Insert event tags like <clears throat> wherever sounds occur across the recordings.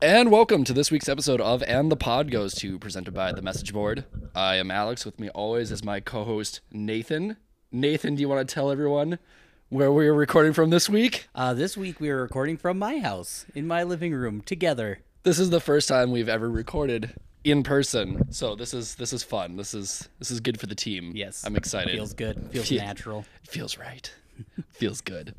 And welcome to this week's episode of And the Pod Goes To, presented by The Message Board. I am Alex. With me always is my co host, Nathan. Nathan, do you want to tell everyone where we are recording from this week? Uh, this week we are recording from my house in my living room together. This is the first time we've ever recorded in person, so this is this is fun. This is this is good for the team. Yes, I'm excited. Feels good. Feels <laughs> Fe- natural. Feels right. Feels good.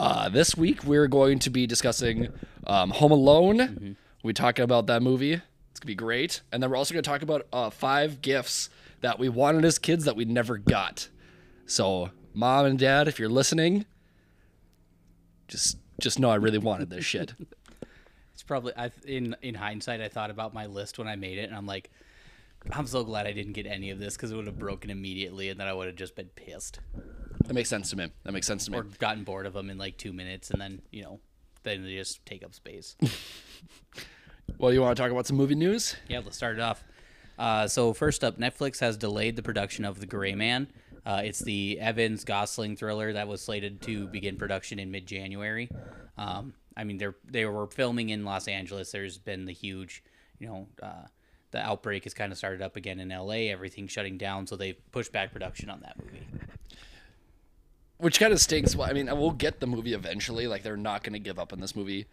Uh, this week we're going to be discussing um, Home Alone. Mm-hmm. We're talking about that movie. It's gonna be great, and then we're also gonna talk about uh, five gifts that we wanted as kids that we never got. So, mom and dad, if you're listening, just just know I really wanted this shit. <laughs> It's probably I in in hindsight I thought about my list when I made it and I'm like I'm so glad I didn't get any of this because it would have broken immediately and then I would have just been pissed That makes sense to me. That makes sense to me. or gotten bored of them in like two minutes and then you know then they just take up space. <laughs> Well, you want to talk about some movie news? Yeah, let's start it off. Uh, so first up, Netflix has delayed the production of The Gray Man. Uh, it's the Evans Gosling thriller that was slated to begin production in mid-January. Um, I mean, they're they were filming in Los Angeles. There's been the huge, you know, uh, the outbreak has kind of started up again in L.A. Everything's shutting down, so they've pushed back production on that movie. which kind of stinks. Well, I mean, we'll get the movie eventually. Like they're not going to give up on this movie.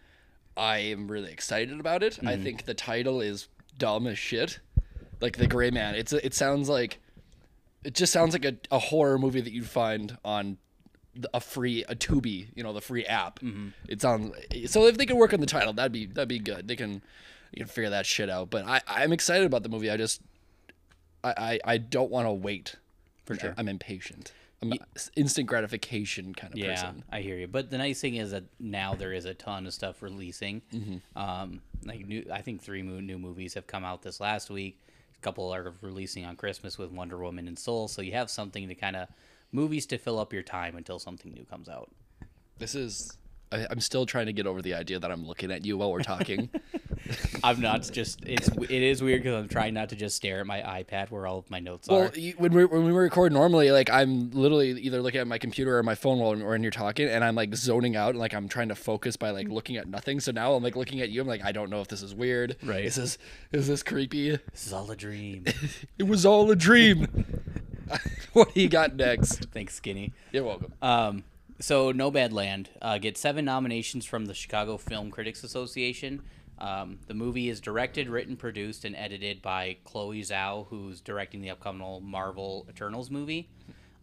I am really excited about it. I mm-hmm. think the title is dumb as shit. Like the Gray Man. It's a, it sounds like it just sounds like a, a horror movie that you'd find on a free a Tubi, you know, the free app. Mm-hmm. It sounds so if they can work on the title, that'd be that'd be good. They can you can figure that shit out. But I I'm excited about the movie. I just I I, I don't want to wait. For sure. I'm impatient. I'm instant gratification kind of Yeah, person. I hear you. But the nice thing is that now there is a ton of stuff releasing. Um, like new, I think three new movies have come out this last week. A couple are releasing on Christmas with Wonder Woman and Soul. So you have something to kind of movies to fill up your time until something new comes out. This is. I, I'm still trying to get over the idea that I'm looking at you while we're talking. <laughs> I'm not just it's it is weird because I'm trying not to just stare at my iPad where all of my notes well, are. Well, when we when we record normally, like I'm literally either looking at my computer or my phone while when you're talking, and I'm like zoning out, and like I'm trying to focus by like looking at nothing. So now I'm like looking at you. I'm like, I don't know if this is weird. Right. Is this is this creepy? This is all a dream. <laughs> It was all a dream. <laughs> what do you got next? Thanks, Skinny. You're welcome. Um, so Nomadland uh, gets seven nominations from the Chicago Film Critics Association. Um, the movie is directed, written, produced, and edited by Chloe Zhao, who's directing the upcoming Marvel Eternals movie.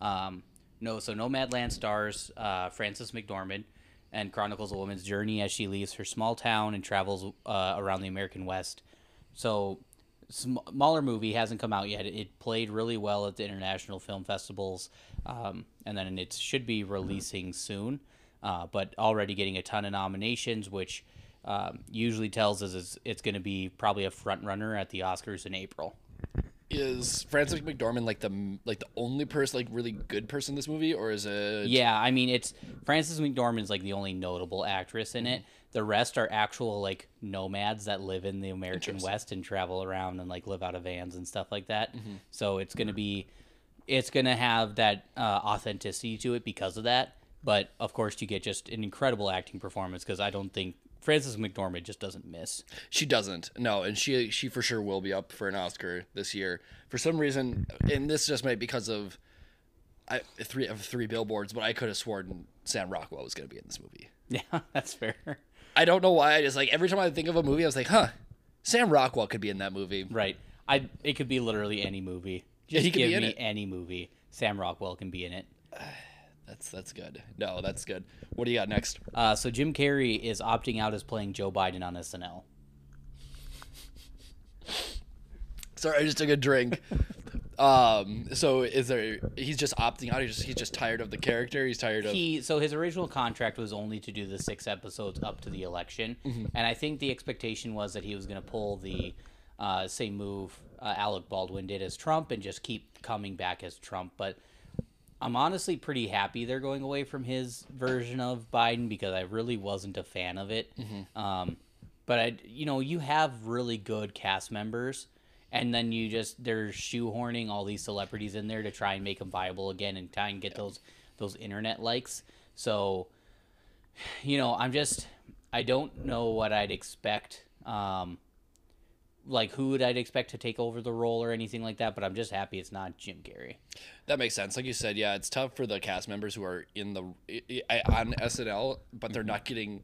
Um, no, so Nomadland stars uh, Frances McDormand and chronicles a woman's journey as she leaves her small town and travels uh, around the American West. So, sm- smaller movie hasn't come out yet. It played really well at the international film festivals, um, and then it should be releasing soon. Uh, but already getting a ton of nominations, which um, usually tells us it's, it's going to be probably a front runner at the Oscars in April. Is Frances McDormand like the like the only person like really good person in this movie, or is it? Yeah, I mean it's Frances McDormand's like the only notable actress in it. The rest are actual like nomads that live in the American West and travel around and like live out of vans and stuff like that. So it's gonna be, it's gonna have that uh, authenticity to it because of that. But of course, you get just an incredible acting performance because I don't think Frances McDormand just doesn't miss. She doesn't. No, and she she for sure will be up for an Oscar this year. For some reason, and this just might be because of I three of three billboards, but I could have sworn Sam Rockwell was going to be in this movie. <laughs> Yeah, that's fair. I don't know why. I just like every time I think of a movie, I was like, huh, Sam Rockwell could be in that movie. Right. I it could be literally any movie. Just he could give be in me any movie. Sam Rockwell can be in it. <sighs> That's that's good. No, that's good. What do you got next? Uh, so Jim Carrey is opting out as playing Joe Biden on SNL. Sorry, I just took a drink. <laughs> um, so is there? He's just opting out. He's just he's just tired of the character. He's tired of. He so his original contract was only to do the six episodes up to the election, and I think the expectation was that he was going to pull the uh, same move uh, Alec Baldwin did as Trump and just keep coming back as Trump. But I'm honestly pretty happy they're going away from his version of Biden because I really wasn't a fan of it. Um, but I, you know, you have really good cast members, and then you just they're shoehorning all these celebrities in there to try and make them viable again and try and get those those internet likes. So, you know, I'm just I don't know what I'd expect um, like who would I'd expect to take over the role or anything like that. But I'm just happy it's not Jim Carrey. That makes sense. Like you said, yeah, it's tough for the cast members who are in the on SNL, but they're not getting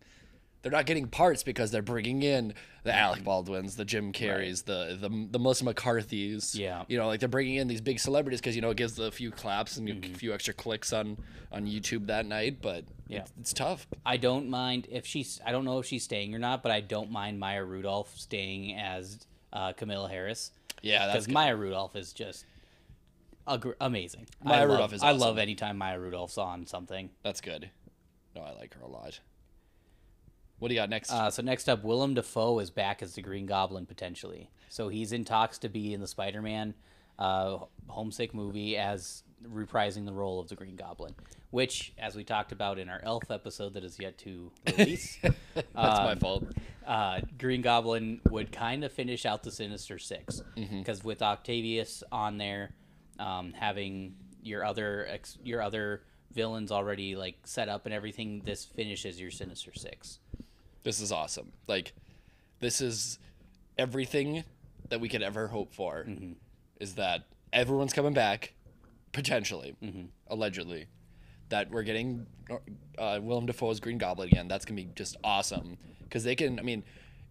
they're not getting parts because they're bringing in the Alec Baldwins, the Jim Carreys, the the the Melissa McCarthy's. Yeah. you know, like they're bringing in these big celebrities because you know it gives a few claps and Mm-hmm. a few extra clicks on on YouTube that night. But Yeah. it's, it's tough. I don't mind if she's. I don't know if she's staying or not, but I don't mind Maya Rudolph staying as uh, Kamala Harris Yeah, because. Maya Rudolph is just agr amazing. Maya I love, Rudolph is I love anytime Maya Rudolph's on something. that's good. No, I like her a lot. What do you got next? Uh, so next up, Willem Dafoe is back as the Green Goblin potentially. So he's in talks to be in the Spider-Man uh, homesick movie as reprising the role of the Green Goblin, which, as we talked about in our Elf episode that is yet to release, <laughs> that's my um, fault. uh, Green Goblin would kind of finish out the Sinister Six because with Octavius on there, um, having your other ex- your other villains already like set up and everything, this finishes your Sinister Six. This is awesome. Like, this is everything that we could ever hope for. Mm-hmm. Is that everyone's coming back, potentially, Mm-hmm. allegedly. That we're getting uh, Willem Dafoe's Green Goblin again. That's gonna be just awesome because they can. I mean,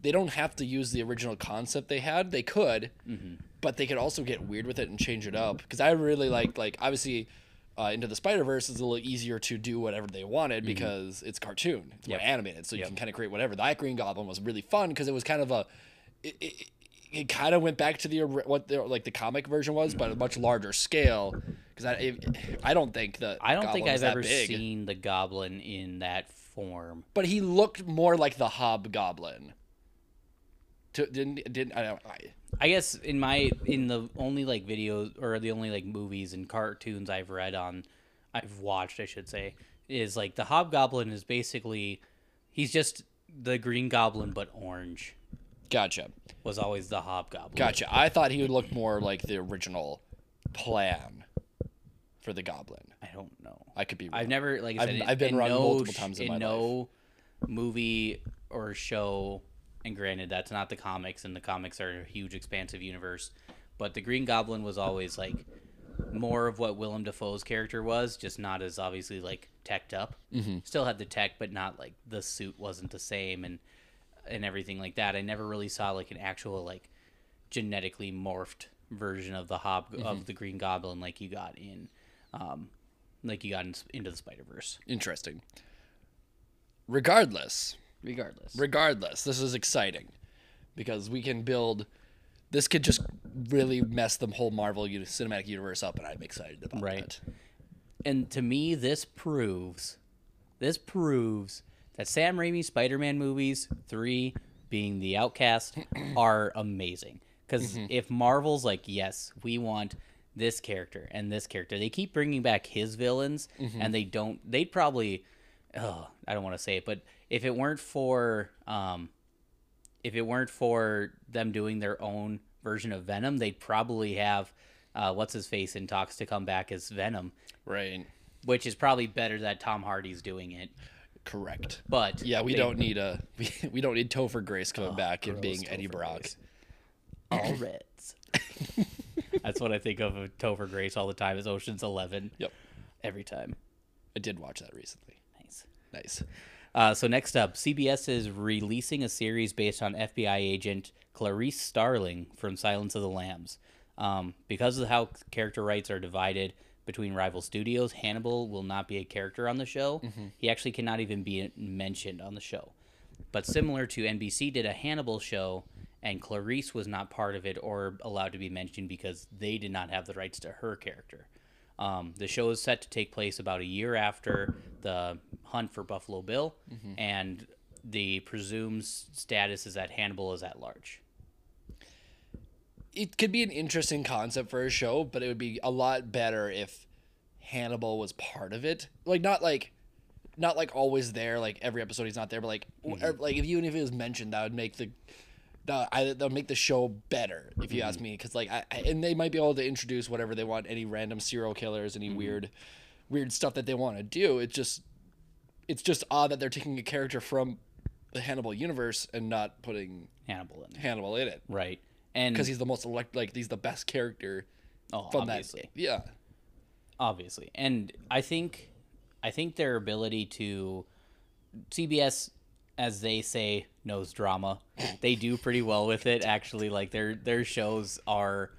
they don't have to use the original concept they had. They could, Mm-hmm. but they could also get weird with it and change it up. Because I really like like obviously. Uh, into the Spider Verse is a little easier to do whatever they wanted because it's cartoon, it's more Mm-hmm. Yep. animated, so you Yep. can kind of create whatever. That Green Goblin was really fun because it was kind of a, it, it, it kind of went back to the what the, like the comic version was, but a much larger scale. Because I, it, I don't think that I don't think I've ever big. seen the Goblin in that form. but he looked more like the Hobgoblin. To, didn't didn't I, don't- I I guess in my in the only like videos or the only like movies and cartoons I've read on, I've watched I should say is like the Hobgoblin is basically, he's just the Green Goblin but orange gotcha, was always the Hobgoblin. gotcha. I thought he would look more like the original plan for the Goblin. I don't know. I could be. Wrong. I've never like I I've- said, in- I've been wrong no multiple times in my life. in my no movie or show. And granted, that's not the comics, and the comics are a huge, expansive universe. But the Green Goblin was always like more of what Willem Dafoe's character was, just not as obviously like teched up. Mm-hmm. Still had the tech, but not like the suit wasn't the same, and and everything like that. I never really saw like an actual like genetically morphed version of the hob of the Green Goblin like you got in, um, like you got in, into the Spider Verse. Interesting. Regardless, Regardless, regardless, this is exciting because we can build. This could just really mess the whole Marvel uni- cinematic universe up, and I'm excited about it. Right. that. and to me, this proves, this proves that Sam Raimi's Spider-Man movies, three being the Outcast, <clears throat> are amazing. Because if Marvel's like, yes, we want this character and this character, they keep bringing back his villains, and they don't. They'd probably, oh, I don't want to say it, but if it weren't for, um, if it weren't for them doing their own version of Venom, they'd probably have. Uh, what's his face in talks to come back as Venom, Right. which is probably better that Tom Hardy's doing it. Correct. But Yeah, we they- don't need a <laughs> we, we don't need Topher Grace coming Oh, back and gross, being Eddie Brock. Grace. all Reds. <laughs> That's what I think of of Topher Grace all the time. Is Ocean's Eleven Yep. every time. I did watch that recently. Nice. Nice. Uh, so next up, CBS is releasing a series based on FBI agent Clarice Starling from Silence of the Lambs. Um, because of how character rights are divided between rival studios, Hannibal will not be a character on the show. He actually cannot even be mentioned on the show. But similar to NBC did a Hannibal show, and Clarice was not part of it or allowed to be mentioned because they did not have the rights to her character. Um, the show is set to take place about a year after the hunt for Buffalo Bill, and the presumed status is that Hannibal is at large. It could be an interesting concept for a show, but it would be a lot better if Hannibal was part of it. Like not like not like always there, like every episode he's not there, but like or, mm-hmm. er, like if even if it was mentioned, that would make the the I, that would make the show better if you mm-hmm. ask me because like I, I and they might be able to introduce whatever they want any random serial killers any mm-hmm. weird weird stuff that they want to do it's just it's just odd that they're taking a character from the Hannibal universe and not putting Hannibal in. Hannibal in it Right. And because he's the most elect like he's the best character oh, from obviously. that. Yeah. obviously and i think i think their ability to cbs as they say knows drama they do pretty well with it actually like their their shows are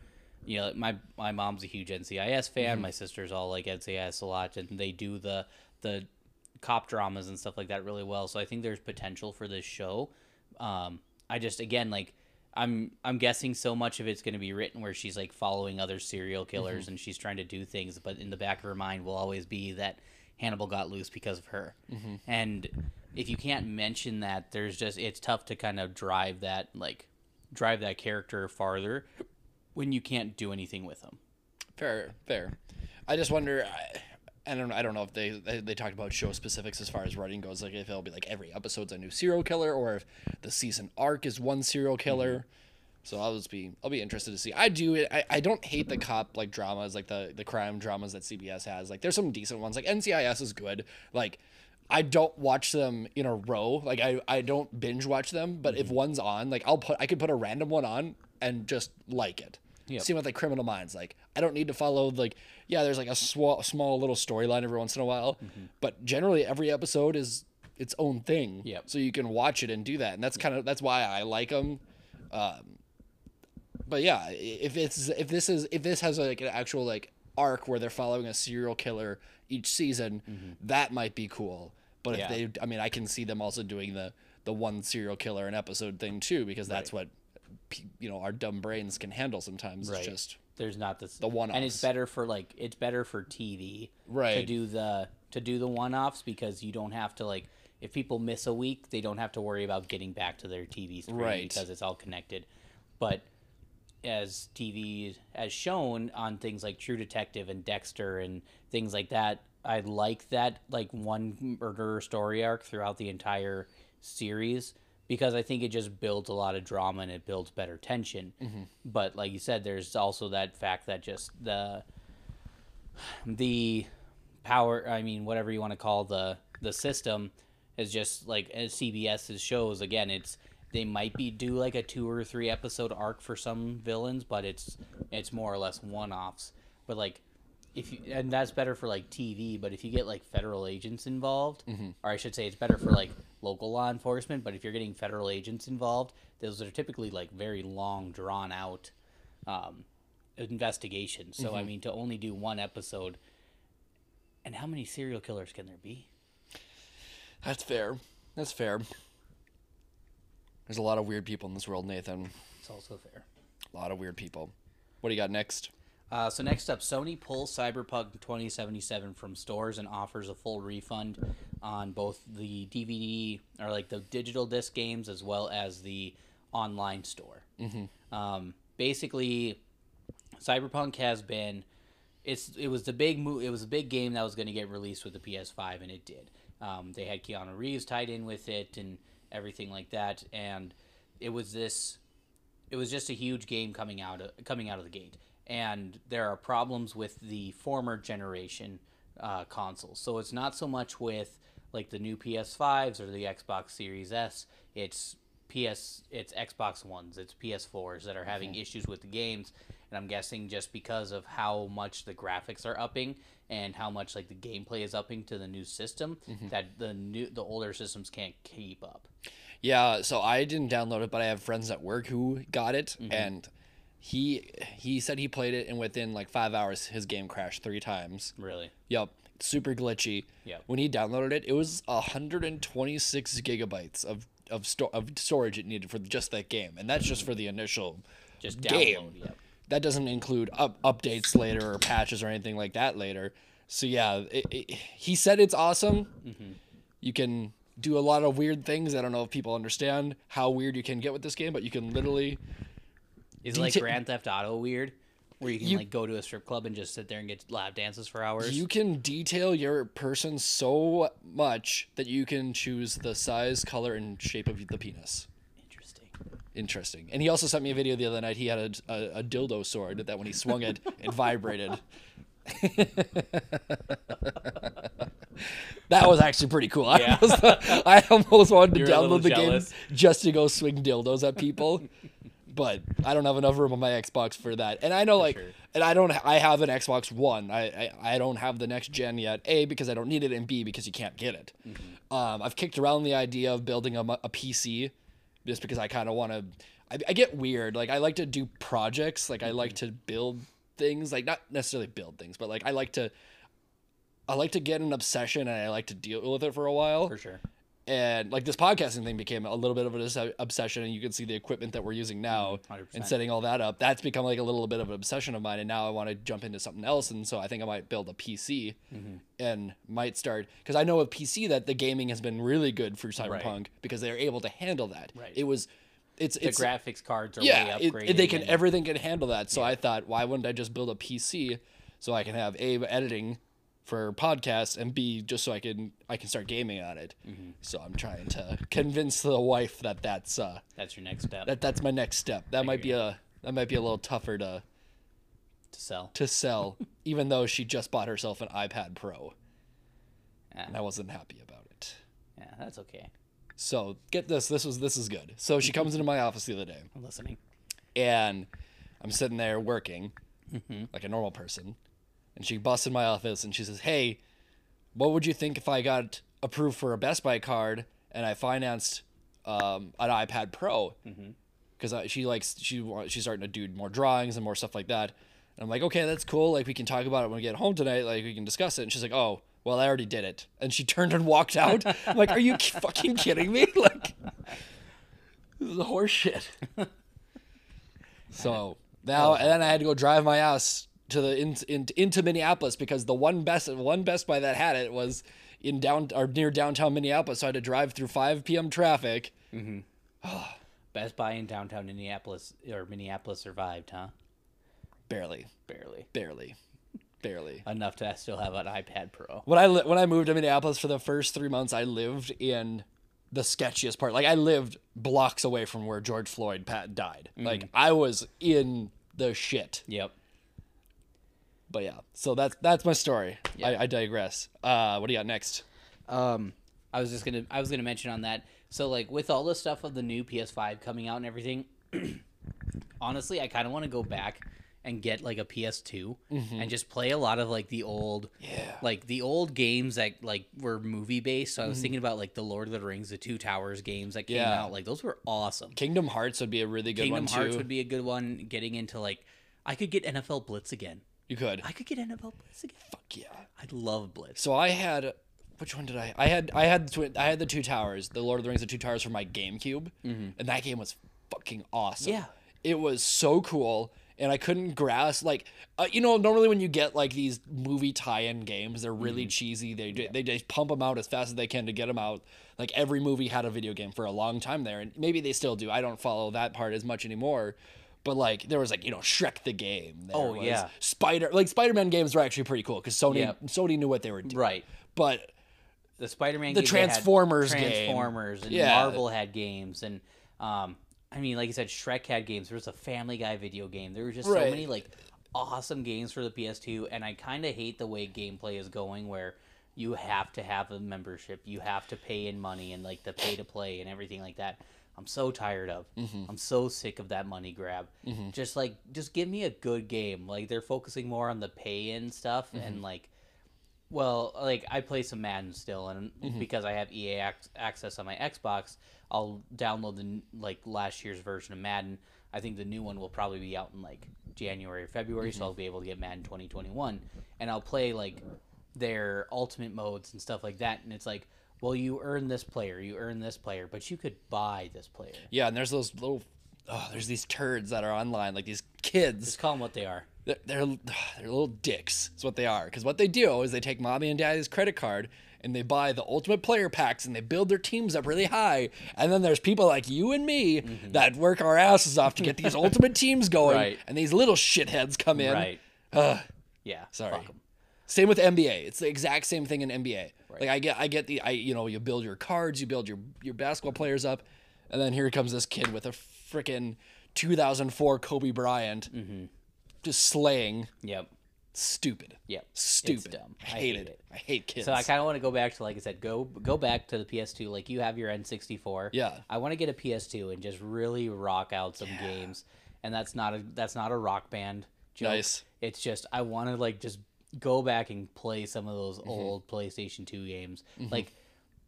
you know my my mom's a huge ncis fan my sister's all like ncis a lot and they do the the cop dramas and stuff like that really well so i think there's potential for this show um i just again like i'm i'm guessing so much of it's going to be written where she's like following other serial killers mm-hmm. and she's trying to do things but in the back of her mind will always be that hannibal got loose because of her mm-hmm. and if you can't mention that there's just it's tough to kind of drive that like drive that character farther when you can't do anything with them Fair, fair. I just wonder. I, I don't. I don't know if they, they they talked about show specifics as far as writing goes. Like if it'll be like every episode's a new serial killer, or if the season arc is one serial killer. Mm-hmm. So I'll just be I'll be interested to see. I do I, I don't hate the cop like dramas like the the crime dramas that CBS has. Like there's some decent ones. Like NCIS is good. Like I don't watch them in a row. Like I, I don't binge watch them, but if mm-hmm. one's on, like I'll put I could put a random one on and just like it. Yep. See what like Criminal Minds like. I don't need to follow like yeah, there's like a small small little storyline every once in a while, but generally every episode is its own thing. Yep. So you can watch it and do that, and that's kind of that's why I like them. Um, but yeah, if it's if this is if this has like an actual like arc where they're following a serial killer each season, that might be cool. But Yeah. if they, I mean, I can see them also doing the the one serial killer an episode thing too, because that's what pe- you know our dumb brains can handle sometimes. It's just there's not this The one-offs. and it's better for like it's better for TV right to do the to do the one offs because you don't have to like if people miss a week they don't have to worry about getting back to their TV screen Right. because it's all connected. But as TV has shown on things like True Detective and Dexter and things like that, I like that like one murder story arc throughout the entire series because I think it just builds a lot of drama and it builds better tension. Mm-hmm. But like you said, there's also that fact that just the the power i mean whatever you want to call the the system is just like as cbs's shows again it's they might be do like a two or three episode arc for some villains but it's it's more or less one-offs. But like if you and that's better for like tv but if you get like federal agents involved mm-hmm. or i should say it's better for like local law enforcement but if you're getting federal agents involved those are typically like very long drawn out um, investigations so i mean to only do one episode and how many serial killers can there be? that's fair. That's fair. There's a lot of weird people in this world, Nathan. It's also fair. A lot of weird people. What do you got next? Uh, so next up, Sony pulls Cyberpunk 2077 from stores and offers a full refund on both the DVD or like the digital disc games as well as the online store. Mm-hmm. Um, basically, Cyberpunk has been it's it was the big mo- it was a big game that was going to get released with the PS5 and it did. Um, they had Keanu Reeves tied in with it and everything like that, and it was this it was just a huge game coming out of, coming out of the gate. And there are problems with the former generation uh, consoles. So it's not so much with like the new PS5s or the Xbox Series S. It's PS, it's Xbox Ones, it's PS4s that are having mm-hmm. issues with the games. And I'm guessing just because of how much the graphics are upping and how much like the gameplay is upping to the new system, mm-hmm. that the new the older systems can't keep up. Yeah, so I didn't download it, but I have friends at work who got it, mm-hmm. and he he said he played it, and within like five hours, his game crashed three times. Really. Yep, super glitchy. Yeah. When he downloaded it, it was 126 gigabytes of of, sto- of storage it needed for just that game, and that's just for the initial Just game. download. Yep. That doesn't include up- updates later or patches or anything like that later. So yeah, it, it, he said it's awesome. Mm-hmm. You can do a lot of weird things. I don't know if people understand how weird you can get with this game, but you can literally Is it like Grand Theft Auto weird? Where you can You- like go to a strip club and just sit there and get lap dances for hours? you can detail your person so much that you can choose the size, color, and shape of the penis. Interesting. Interesting. And he also sent me a video the other night. He had a, a, a dildo sword that when he swung it, it <laughs> vibrated. <laughs> That was actually pretty cool. I, Yeah. almost, I almost wanted to <laughs> You were a little download the jealous. game just to go swing dildos at people. But I don't have enough room on my Xbox for that. And I know like sure. and I don't I have an Xbox 1. I, I I don't have the next gen yet. A because I don't need it and B because you can't get it. Mm-hmm. Um I've kicked around the idea of building a, a PC just because I kind of want to I, I get weird. Like I like to do projects, like I like to build things, like not necessarily build things, but like I like to I like to get an obsession and I like to deal with it for a while For sure. And like this podcasting thing became a little bit of an obs- obsession and you can see the equipment that we're using now 100%. and setting all that up that's become like a little bit of an obsession of mine and now i want to jump into something else and so i think i might build a pc Mm-hmm. and might start because i know with pc that the gaming has been really good for cyberpunk because they're able to handle that Right. it was it's The it's graphics cards are yeah way upgraded. it- they can everything can handle that so i thought why wouldn't i just build a pc so i can have a editing for podcasts and b just so i can i can start gaming on it. Mm-hmm. so i'm trying to convince the wife that that's uh That's your next step. that that's my next step. That might be a that might be a little tougher to to sell. to sell <laughs> even though she just bought herself an ipad pro. And i wasn't happy about it. Yeah, that's okay. so get this this was this is good. So she comes into my office the other day. I'm listening. and I'm sitting there working Mm-hmm. like a normal person, and she busts in my office and she says, "Hey, what would you think if I got approved for a Best Buy card and I financed um, an iPad Pro?" Because she likes she she's starting to do more drawings and more stuff like that. And I'm like, "Okay, that's cool. Like we can talk about it when we get home tonight. Like we can discuss it." And she's like, "Oh." Well, I already did it, and she <laughs> turned and walked out. I'm like, "Are you ki- fucking kidding me? <laughs> Like, this is horse shit." <laughs> So now, and then I had to go drive my ass to the in, in, into Minneapolis because the one best one Best Buy that had it was in down or near downtown Minneapolis. So I had to drive through 5 p.m. traffic. Mm-hmm. <sighs> Best Buy in downtown Minneapolis or Minneapolis survived, huh? Barely, Barely. barely, barely. <laughs> Enough to still have an iPad Pro. When I li- when I moved to Minneapolis for the first three months, I lived in the sketchiest part. Like I lived blocks away from where George Floyd Pat died. Like mm-hmm. I was in the shit. Yep. But yeah, so that's that's my story. I, I digress. Uh, what do you got next? Um, I was just gonna I was gonna mention on that. So like with all the stuff of the new PS5 coming out and everything, <clears throat> honestly, I kind of want to go back and get like a PS2 and just play a lot of like the old, Yeah. like the old games that like were movie based. So I was thinking about like the Lord of the Rings, the Two Towers games that came Yeah. out. Like those were awesome. Kingdom Hearts would be a really good Kingdom one Kingdom Hearts too. would be a good one. Getting into like, I could get NFL Blitz again. You could. I could get NFL Blitz again. Fuck yeah. I'd love Blitz. So I had which one did I? I had I had the twin, I had the Two Towers, the Lord of the Rings, the Two Towers for my GameCube, and that game was fucking awesome. Yeah. it was so cool, and I couldn't grasp like uh, you know normally when you get like these movie tie-in games, they're really cheesy. They ju- they just pump them out as fast as they can to get them out. Like every movie had a video game for a long time there, and maybe they still do. I don't follow that part as much anymore. But like there was like you know Shrek the game. There Oh, was yeah. Spider like Spider Man games were actually pretty cool because Sony Yep. Sony knew what they were doing. Right. But the Spider-Man, The games, they had Transformers game. Transformers, and Yeah. Marvel had games, and um, I mean, like you said, Shrek had games. There was a Family Guy video game. There were just Right. so many like awesome games for the PS2, and I kind of hate the way gameplay is going, where you have to have a membership, you have to pay in money, and like the pay to play and everything like that. I'm so tired of. Mm-hmm. I'm so sick of that money grab. Just like, just give me a good game. Like they're focusing more on the pay in stuff Mm-hmm. and like well, like I play some Madden still, and Mm-hmm. because I have EA ac- access on my Xbox, I'll download the like last year's version of Madden. I think the new one will probably be out in like January or February, Mm-hmm. so I'll be able to get Madden 2021, and I'll play like their ultimate modes and stuff like that. And it's like, well, you earn this player, you earn this player, but you could buy this player. yeah, and there's those little oh, there's these turds that are online, like these kids. Just call them what they are. They're they're, they're little dicks. Is what they are. Because what they do is they take mommy and daddy's credit card and they buy the ultimate player packs and they build their teams up really high. And then there's people like you and me mm-hmm. that work our asses off to get these <laughs> ultimate teams going. Right. And these little shitheads come in. Right. Ugh. Yeah. Sorry. Same with NBA. It's the exact same thing in NBA. Like I get I get the I you know, you build your cards, you build your your basketball players up, and then here comes this kid with a freaking 2004 Kobe Bryant Mm-hmm. just slaying Yep. Stupid. Yep. Stupid. dumb. I I hate, hate it. it. I hate kids. So I kind of want to go back to like I said, go go back to the PS2. Like you have your N64. Yeah. I want to get a PS2 and just really rock out some games. And that's not a that's not a rock band. Joke. Nice. It's just I want to like just go back and play some of Mm-hmm. those old PlayStation 2 games. Like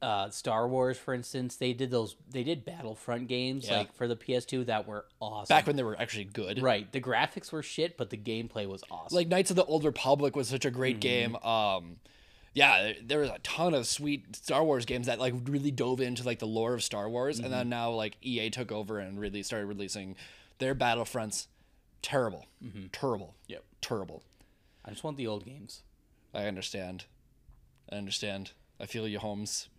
uh, Star Wars, for instance, they did those. They did Battlefront games Yeah. like for the PS2 that were awesome. Back when they were actually good. right, the graphics were shit, but the gameplay was awesome. Like Knights of the Old Republic was such a great Mm-hmm. game. Um, yeah, there, was a ton of sweet Star Wars games that like really dove into like the lore of Star Wars, and Mm-hmm. then now like EA took over and really started releasing their Battlefronts. Terrible, terrible, Mm-hmm. Yep. terrible. I just want the old games. I understand. I understand. I feel you, Holmes.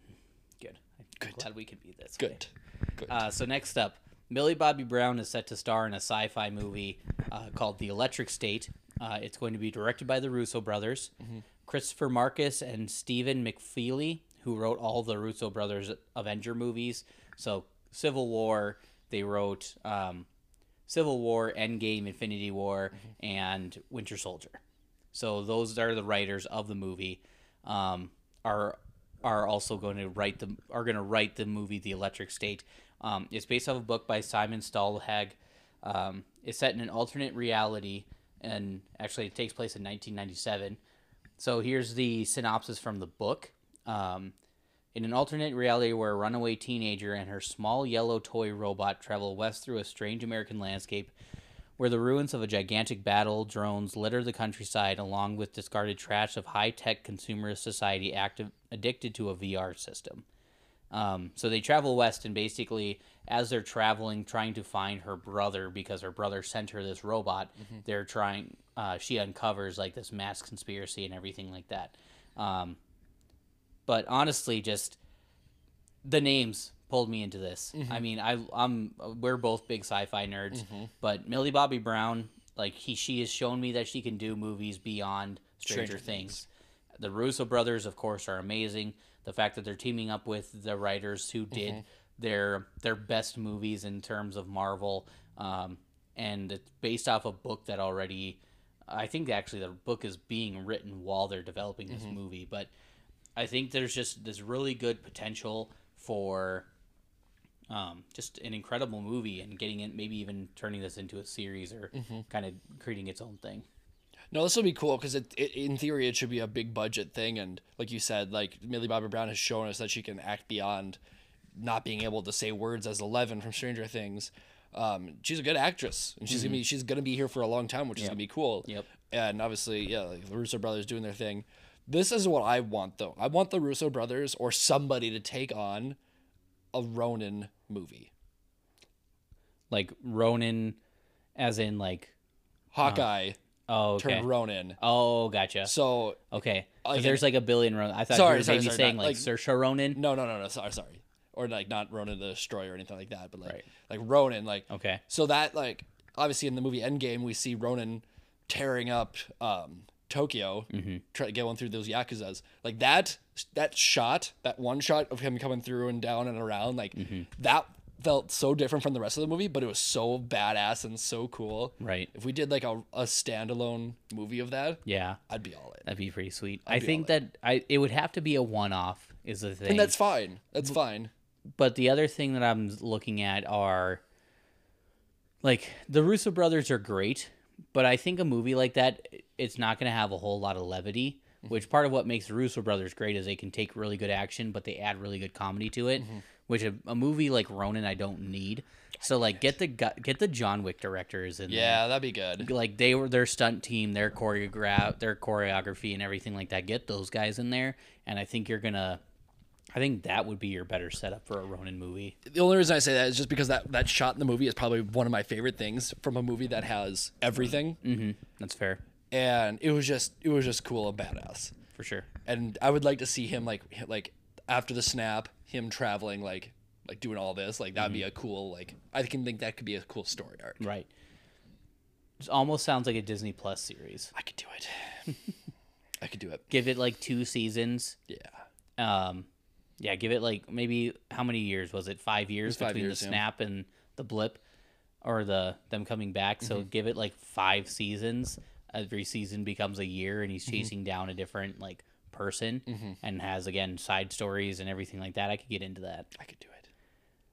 Good. I'm Good. glad we can be this. Good. Good. Uh, so next up, Millie Bobby Brown is set to star in a sci-fi movie uh, called The Electric State. Uh, it's going to be directed by the Russo brothers, Christopher Markus and Stephen McFeely, who wrote all the Russo brothers Avenger movies. So Civil War, they wrote um, Civil War, Endgame, Infinity War, and Winter Soldier. So those are the writers of the movie. Um, are are also going to write the are going to write the movie The Electric State. Um, it's based off a book by Simon Stålenhag. Um, it's set in an alternate reality, and actually it takes place in 1997. So here's the synopsis from the book. Um, in an alternate reality where a runaway teenager and her small yellow toy robot travel west through a strange American landscape where the ruins of a gigantic battle drones litter the countryside along with discarded trash of high-tech consumerist society active, addicted to a VR system. Um, so they travel west and basically as they're traveling trying to find her brother because her brother sent her this robot they're trying uh, she uncovers like this mass conspiracy and everything like that um, but honestly just the names pulled me into this. I mm-hmm. mean I, i'm we're both big sci-fi nerds mm-hmm. but millie bobby brown like he she has shown me that she can do movies beyond stranger, Stranger things. the russo brothers of course are amazing. The fact that they're teaming up with the writers who did mm-hmm. their their best movies in terms of marvel um, and it's based off a book that already i think actually the book is being written while they're developing this movie but I think there's just this really good potential for um, just an incredible movie and getting it, maybe even turning this into a series or kind of creating its own thing. No, this will be cool because it, it, in theory, it should be a big budget thing. And like you said, like Millie Bobby Brown has shown us that she can act beyond not being able to say words as Eleven from Stranger Things. Um, she's a good actress, and she's gonna be she's gonna be here for a long time, which is gonna be cool. Yep. And obviously, yeah, like the Russo brothers doing their thing. This is what I want, though. I want the Russo brothers or somebody to take on a Ronin movie. Like Ronin, as in like Hawkeye oh okay. turned Ronin. Oh, gotcha. So Okay, Like, there's like a billion Ronin. I thought Sorry, you were sorry, maybe sorry, saying not- like, like- Saoirse Ronan. No, no, no, no. Sorry, sorry. Or like not Ronan the Destroyer or anything like that, but like Right. like Ronan, like Okay. So that like obviously in the movie Endgame we see Ronan tearing up um, Tokyo, Mm-hmm. try going through those yakuza's. Like that that shot, that one shot of him coming through and down and around, like Mm-hmm. that felt so different from the rest of the movie, but it was so badass and so cool. Right. If we did like a, a standalone movie of that, Yeah, I'd be all in. that'd be pretty sweet. I be think that I it would have to be a one-off is the thing. And that's fine. That's fine. but the other thing that I'm looking at are like the Russo brothers are great, but I think a movie like that it's not going to have a whole lot of levity. Which part of what makes the Russo brothers great is they can take really good action, but they add really good comedy to it. Which a, a movie like Ronin I don't need. So like get the get the John Wick directors in there Yeah, that'd be good. like they were their stunt team, their choreograph, their choreography, and everything like that. Get those guys in there, and I think you're gonna. I think that would be your better setup for a Ronin movie. the only reason I say that is just because that that shot in the movie is probably one of my favorite things from a movie that has everything, Mm-hmm. That's fair, and it was just it was just cool and badass. for sure. And I would like to see him like like after the snap, him traveling like like doing all this like that'd be a cool like I can think that could be a cool story arc. Right. It almost sounds like a Disney Plus series. I could do it. <laughs> I could do it. Give it like two seasons. Yeah. Um, yeah, give it like maybe how many years was it? Five years five between years, the yeah. snap and the blip, or the them coming back. So Mm-hmm. give it like five seasons, every season becomes a year and he's chasing down a different like person and has again side stories and everything like that. I could get into that. I could do it.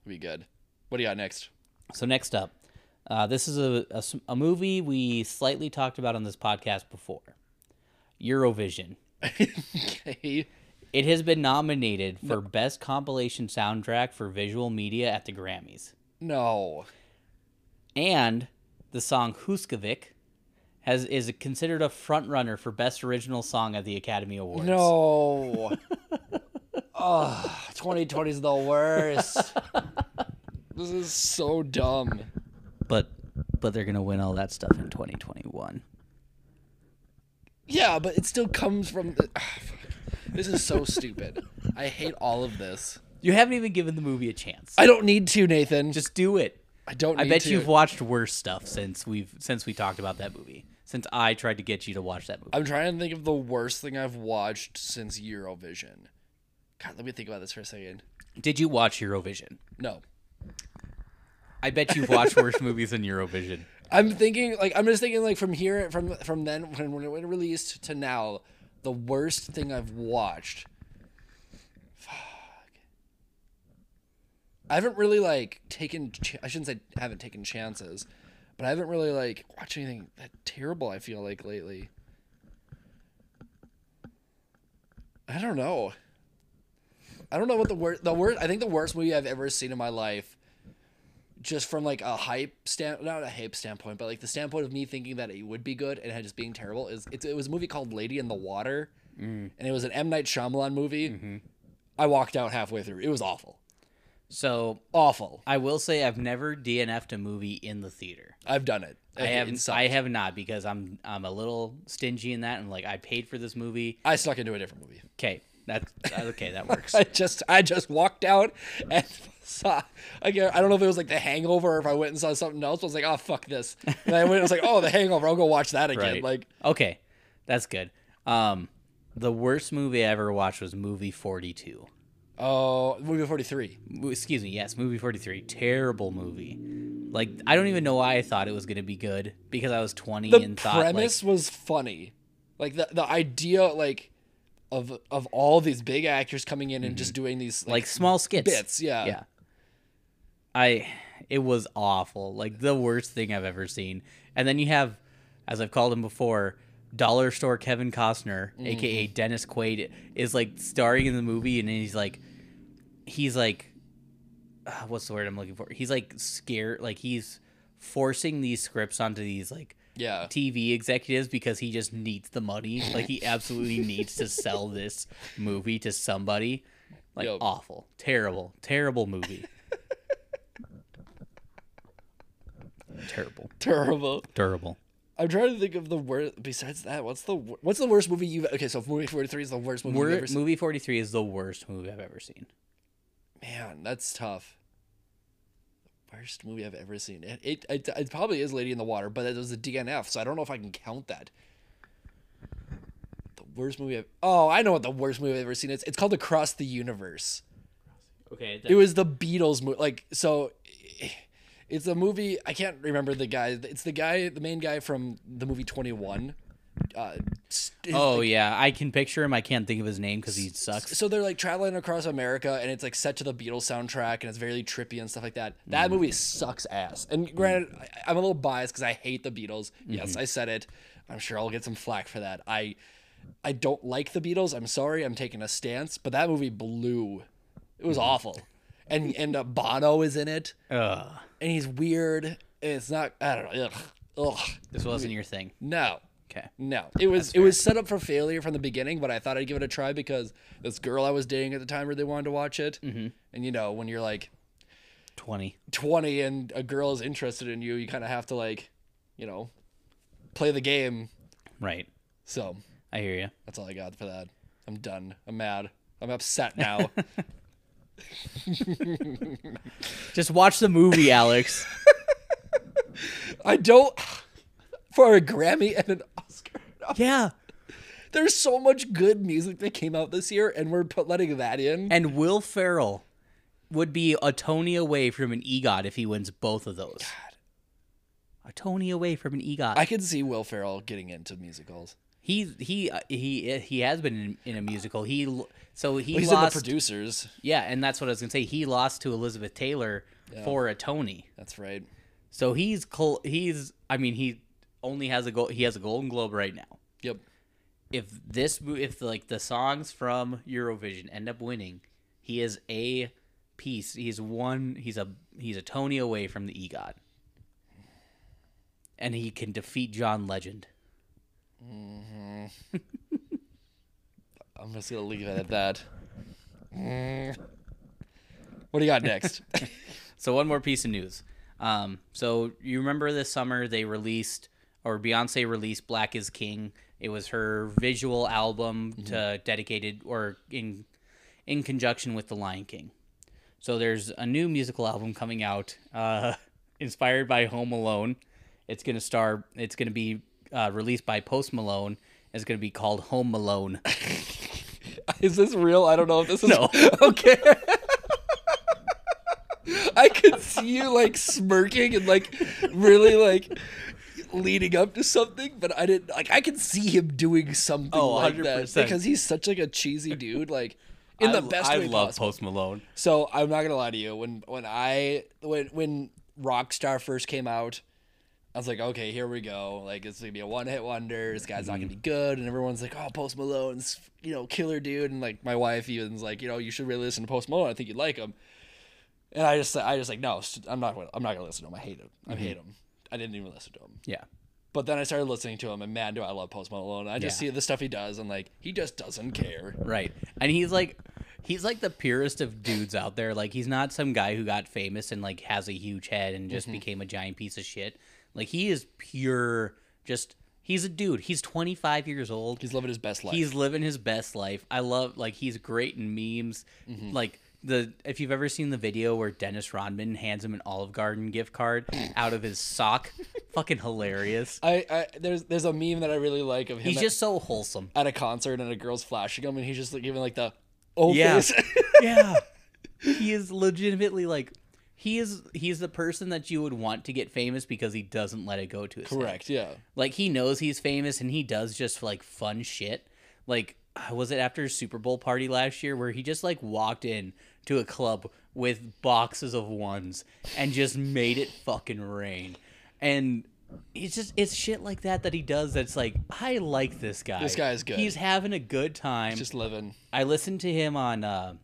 Be good. What do you got next? So next up, uh, this is a a movie we slightly talked about on this podcast before. Eurovision. <laughs> okay. It has been nominated for Best Compilation Soundtrack for Visual Media at the Grammys. No. And the song Husavik has is considered a frontrunner for Best Original Song at the Academy Awards. No. <laughs> oh, 2020 is the worst. this is so dumb. But but they're gonna win all that stuff in 2021. Yeah, but it still comes from. The, fuck. This is so stupid. I hate all of this. You haven't even given the movie a chance. I don't need to, Nathan. Just Just do it. I don't. I bet to. you've watched worse stuff since we've since we talked about that movie. Since I tried to get you to watch that movie. I'm trying to think of the worst thing I've watched since Eurovision. God, let me think about this for a second. Did you watch Eurovision? No, I bet you've watched worse <laughs> movies than Eurovision. I'm thinking like I'm just thinking like from here from from then when when it released to now, the worst thing I've watched. Fuck. I haven't really like taken. Ch- I shouldn't say haven't taken chances, but I haven't really like watched anything that terrible. I feel like lately. I don't know. I don't know what the worst. The worst. I think the worst movie I've ever seen in my life just from like a hype stand not a hype standpoint but like the standpoint of me thinking that it would be good and it just being terrible is it's, it was a movie called lady in the water mm. and it was an m night Shyamalan movie mm-hmm. i walked out halfway through it was awful So awful I will say I've never DNF'd a movie in the theater. i've done it I have. I have not because I'm I'm a little stingy in that and like I paid for this movie. I snuck into a different movie Okay, that's okay. That <laughs> works. i just i just walked out and <laughs> saw again i don't know if it was like the hangover or if i went and saw something else i was like oh fuck this and i went and was like oh the hangover i'll go watch that again Right. like Okay, that's good. Um, the worst movie I ever watched was movie 42. Oh movie 43 Excuse me, yes, movie 43. Terrible movie. Like I don't even know why I thought it was gonna be good because I was 20 the and thought like, premise was funny. Like the the idea like of of all these big actors coming in and just doing these Mm-hmm. like small skits. bits yeah. Yeah. I it was awful. Like the worst thing i've ever seen. And then you have as i've called him before dollar store kevin costner aka dennis quaid is like starring in the movie and he's like he's like uh, what's the word i'm looking for he's like scared like he's forcing these scripts onto these like yeah TV executives because he just needs the money. Like he absolutely <laughs> needs to sell this movie to somebody. Like awful, terrible, terrible movie. <laughs> terrible, terrible terrible. I'm trying to think of the worst besides that what's the wor- what's the worst movie you've okay so movie 43 is the worst movie you've ever seen? Movie forty three is the worst movie I've ever seen. man that's tough. Worst movie i've ever seen. It, it, it, it probably is lady in the water but it was a dnf so i don't know if i can count that. The worst movie I've, oh i know what the worst movie i've ever seen is. It's called across the universe. Okay, It was the Beatles movie. Like, so it's a movie. I can't remember the guy. It's the guy, the main guy from the movie 21. Uh, st- oh like, yeah, I can picture him. I can't think of his name because he sucks. So they're like traveling across America and it's like set to the Beatles soundtrack and it's very trippy and stuff like that. That mm-hmm. movie sucks ass. And granted, mm-hmm. I, I'm a little biased because I hate the Beatles. Yes, mm-hmm. I said it. I'm sure I'll get some flack for that. I I don't like the Beatles. I'm sorry. I'm taking a stance. But that movie blew. It was awful. And and uh, Bono is in it. Ugh, and he's weird. It's not. I don't know. Ugh. Ugh. this wasn't your thing. No. Okay. No. It was it was set up for failure from the beginning, but I thought I'd give it a try because this girl I was dating at the time really wanted to watch it. Mm-hmm. And you know, when you're like Twenty. 20 and a girl is interested in you, you kind of have to like, you know, play the game. Right. So I hear you. that's all I got for that. I'm done. I'm mad. I'm upset <laughs> now. <laughs> Just watch the movie, Alex. I don't. For a Grammy and an Oscar. yeah. There's so much good music that came out this year, and we're letting that in. And Will Ferrell would be a Tony away from an EGOT if he wins both of those. God. a Tony away from an EGOT. I could see Will Ferrell getting into musicals. He he uh, he he has been in, in a musical. He l- so he he's in the lost. producers. yeah, and that's what I was gonna say. He lost to Elizabeth Taylor for a Tony. That's right. So he's col- he's. I mean, he only has a gold. He has a Golden Globe right now. Yep. If this mo- if like the songs from Eurovision end up winning, he is a piece. He's one. He's a he's a Tony away from the EGOT, and he can defeat John Legend. <laughs> I'm just gonna leave it at that. Mm. What do you got next? <laughs> <laughs> So one more piece of news. Um, so you remember this summer they released or Beyonce released Black is King. It was her visual album to dedicated or in in conjunction with The Lion King. So there's a new musical album coming out, uh, inspired by Home Alone. It's gonna star. It's gonna be uh, released by Post Malone. is gonna be called Home Malone. <laughs> is this real? I don't know if this is No. <laughs> okay. I could see you like smirking and like really like leading up to something, but I didn't like I could see him doing something Oh, like that 100%. because he's such like a cheesy dude, like in the I, best I way love possible. Post Malone. So I'm not gonna lie to you. When when I when when Rockstar first came out, I was like, okay, here we go. Like it's gonna be a one hit wonder. This guy's not gonna mm-hmm. be good, and everyone's like, oh, Post Malone's you know killer dude, and like my wife even's like, you know, you should really listen to Post Malone. I think you'd like him. And I just I just like no, I'm not gonna- I'm not gonna listen to him. I hate him. I mm-hmm. hate him. I didn't even listen to him. Yeah. But then I started listening to him, and man, do I love Post Malone. I just Yeah. see the stuff he does, and like he just doesn't care. Right. And he's like he's like the purest of dudes out there. Like he's not some guy who got famous and like has a huge head and just mm-hmm. became a giant piece of shit. Like he is pure just he's a dude. He's 25 years old. He's living his best life. He's living his best life. I love like he's great in memes. Mm-hmm. Like the if you've ever seen the video where Dennis Rodman hands him an Olive Garden gift card <laughs> out of his sock, fucking hilarious. I, I there's there's a meme that I really like of him. He's at- just so wholesome. at a concert and a girl's flashing him and he's just like giving like the oh Yeah. <laughs> yeah. He is legitimately like he is he's the person that you would want to get famous because he doesn't let it go to his head. Correct, yeah. Like he knows he's famous and he does just like fun shit. Like uh, was it after his Super Bowl party last year where he just like walked in to a club with boxes of ones and just made it fucking rain. And it's just it's shit like that that he does that's like I like this guy. This guy is good. He's having a good time. Just living. I listened to him on uh,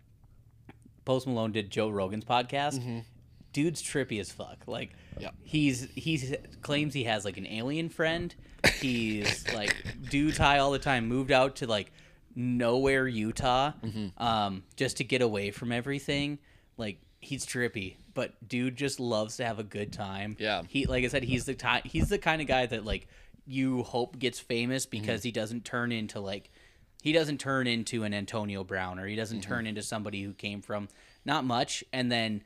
Post Malone did Joe Rogan's podcast. Dude's trippy as fuck. Like, Yeah. he's he's claims he has like an alien friend. He's <laughs> like dudes high all the time. Moved out to like nowhere Utah, mm-hmm. um, just to get away from everything. Like he's trippy, but dude just loves to have a good time. Yeah. He like I said, he's the ti- he's the kind of guy that like you hope gets famous mm-hmm. because he doesn't turn into like he doesn't turn into an Antonio Brown or he doesn't mm-hmm. turn into somebody who came from not much and then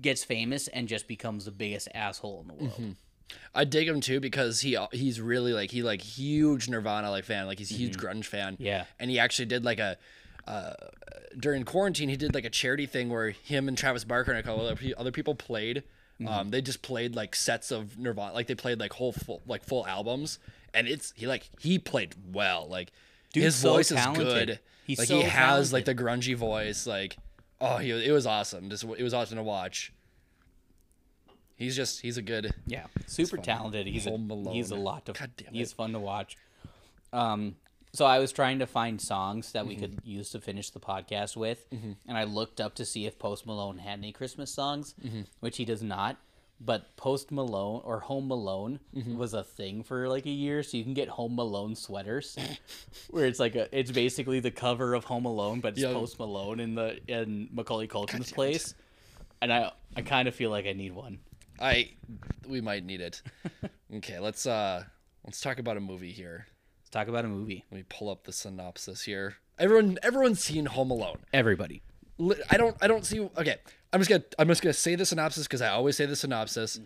gets famous and just becomes the biggest asshole in the world. I dig him too because he he's really like he like huge Nirvana like fan, like he's a huge grunge fan. Yeah. And he actually did like a uh, during quarantine he did like a charity thing where him and Travis Barker and a couple other, other people played. Um, they just played like sets of Nirvana, like they played like whole full like full albums, and it's he like he played well. Like Dude's his so voice talented. is good. He's like so he has like the grungy voice. Like oh, he it was awesome. Just it was awesome to watch. He's just he's a good Yeah, super talented. He's a, Home Alone. he's a lot to. He's fun to watch. Um, so I was trying to find songs that we Mm-hmm. could use to finish the podcast with, and I looked up to see if Post Malone had any Christmas songs, Mm-hmm. which he does not. But Post Malone or Home Malone Mm-hmm. was a thing for like a year, so you can get Home Malone sweaters, <laughs> where it's like a it's basically the cover of Home Alone, but it's. Post Malone in the in Macaulay Culkin's place, and I I kind of feel like I need one. I we might need it. <laughs> okay, let's uh let's talk about a movie here. Let's talk about a movie. Let me pull up the synopsis here. Everyone everyone's seen Home Alone. Everybody. I don't I don't see okay. I'm just gonna I'm just gonna say the synopsis because I always say the synopsis.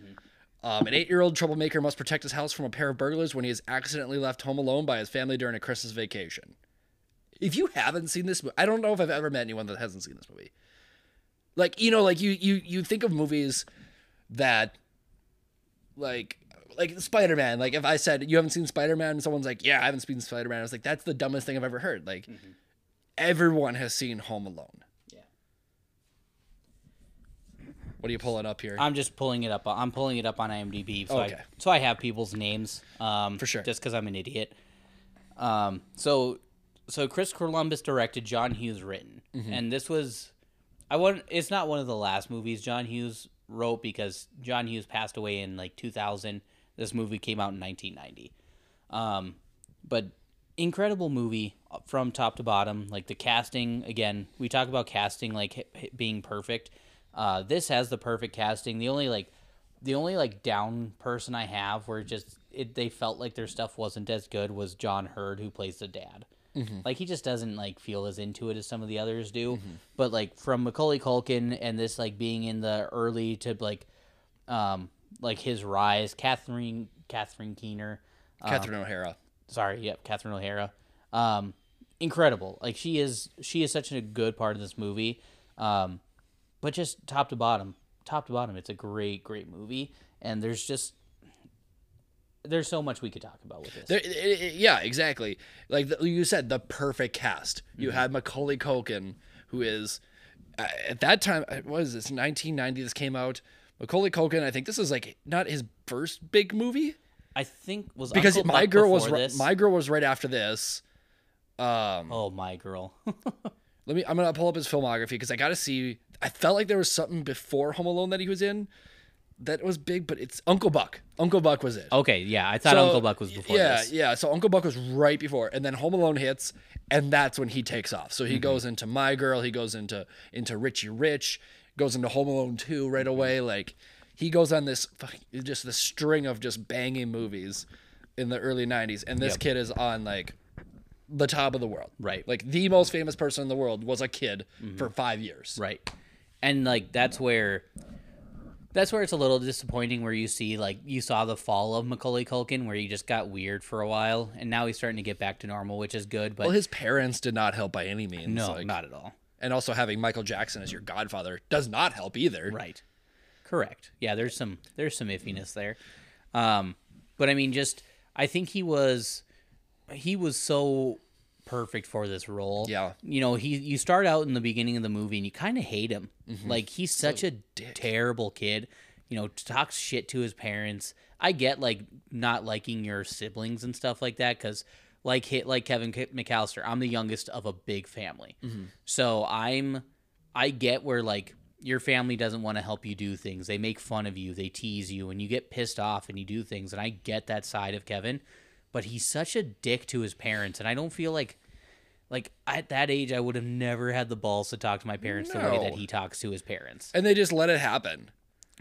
Um, an eight-year-old troublemaker must protect his house from a pair of burglars when he is accidentally left home alone by his family during a Christmas vacation. If you haven't seen this, movie, I don't know if I've ever met anyone that hasn't seen this movie. Like you know, like you you you think of movies that, like like Spider Man. Like if I said you haven't seen Spider Man, someone's like, yeah, I haven't seen Spider Man. I was like, that's the dumbest thing I've ever heard. Like everyone has seen Home Alone. Yeah. What are you pulling up here? I'm just pulling it up. I'm pulling it up on IMDb, so Okay. I so I have people's names. Um, For sure. Just because I'm an idiot. Um. So, so Chris Columbus directed, John Hughes written, Mm-hmm. and this was, I want. It's not one of the last movies John Hughes wrote because John Hughes passed away in like 2000. This movie came out in 1990. Um, but incredible movie from top to bottom. Like the casting, again, we talk about casting like being perfect. Uh, this has the perfect casting. The only like, the only like down person I have where just it they felt like their stuff wasn't as good was John Heard who plays the dad. Like he just doesn't like feel as into it as some of the others do. But like from Macaulay Culkin and this like being in the early to like, um, like his rise, Catherine Catherine Keener, Catherine O'Hara. sorry, yep, Catherine O'Hara. Um, incredible. Like she is, she is such a good part of this movie. Um, but just top to bottom, top to bottom, it's a great, great movie. And there's just there's so much we could talk about with this. There, i- i- yeah, exactly. Like the, you said, the perfect cast. You Mm-hmm. had Macaulay Culkin, who is uh, at that time. uh, What is this? 1990. This came out. Macaulay Culkin. I think this is like not his first big movie I think was because Uncle my Buck girl was this? my girl was right after this. Um, oh my girl. <laughs> let me. I'm gonna pull up his filmography because I got to see. I felt like there was something before Home Alone that he was in that was big, but it's Uncle Buck. Uncle Buck was it. okay, yeah, I thought So, Uncle Buck was before yeah, this. Yeah, yeah. So Uncle Buck was right before, and then Home Alone hits, and that's when he takes off. So he Mm-hmm. goes into My Girl, he goes into into Richie Rich, goes into Home Alone two right away. Mm-hmm. Like he goes on this just this string of just banging movies in the early '90s, and this Yep. kid is on like the top of the world. Right. Mm-hmm. Like the most famous person in the world was a kid for five years. Right. And like that's where that's where it's a little disappointing where you see like you saw the fall of Macaulay Culkin where he just got weird for a while and now he's starting to get back to normal, which is good, but Well, his parents did not help by any means. no, like- not at all. And also having Michael Jackson as your godfather does not help either. Right. Correct. Yeah, there's some there's some iffiness there. Um but I mean just I think he was he was so perfect for this role. Yeah. You know, he you start out in the beginning of the movie and you kind of hate him. Like he's such a terrible kid. You know, talks shit to his parents. I get like not liking your siblings and stuff like that cuz like hit like Kevin McAllister, I'm the youngest of a big family. So I'm I get where like your family doesn't want to help you do things. They make fun of you, they tease you, and you get pissed off and you do things. And I get that side of Kevin, but he's such a dick to his parents, and I don't feel like like at that age I would have never had the balls to talk to my parents the way that he talks to his parents. And they just let it happen.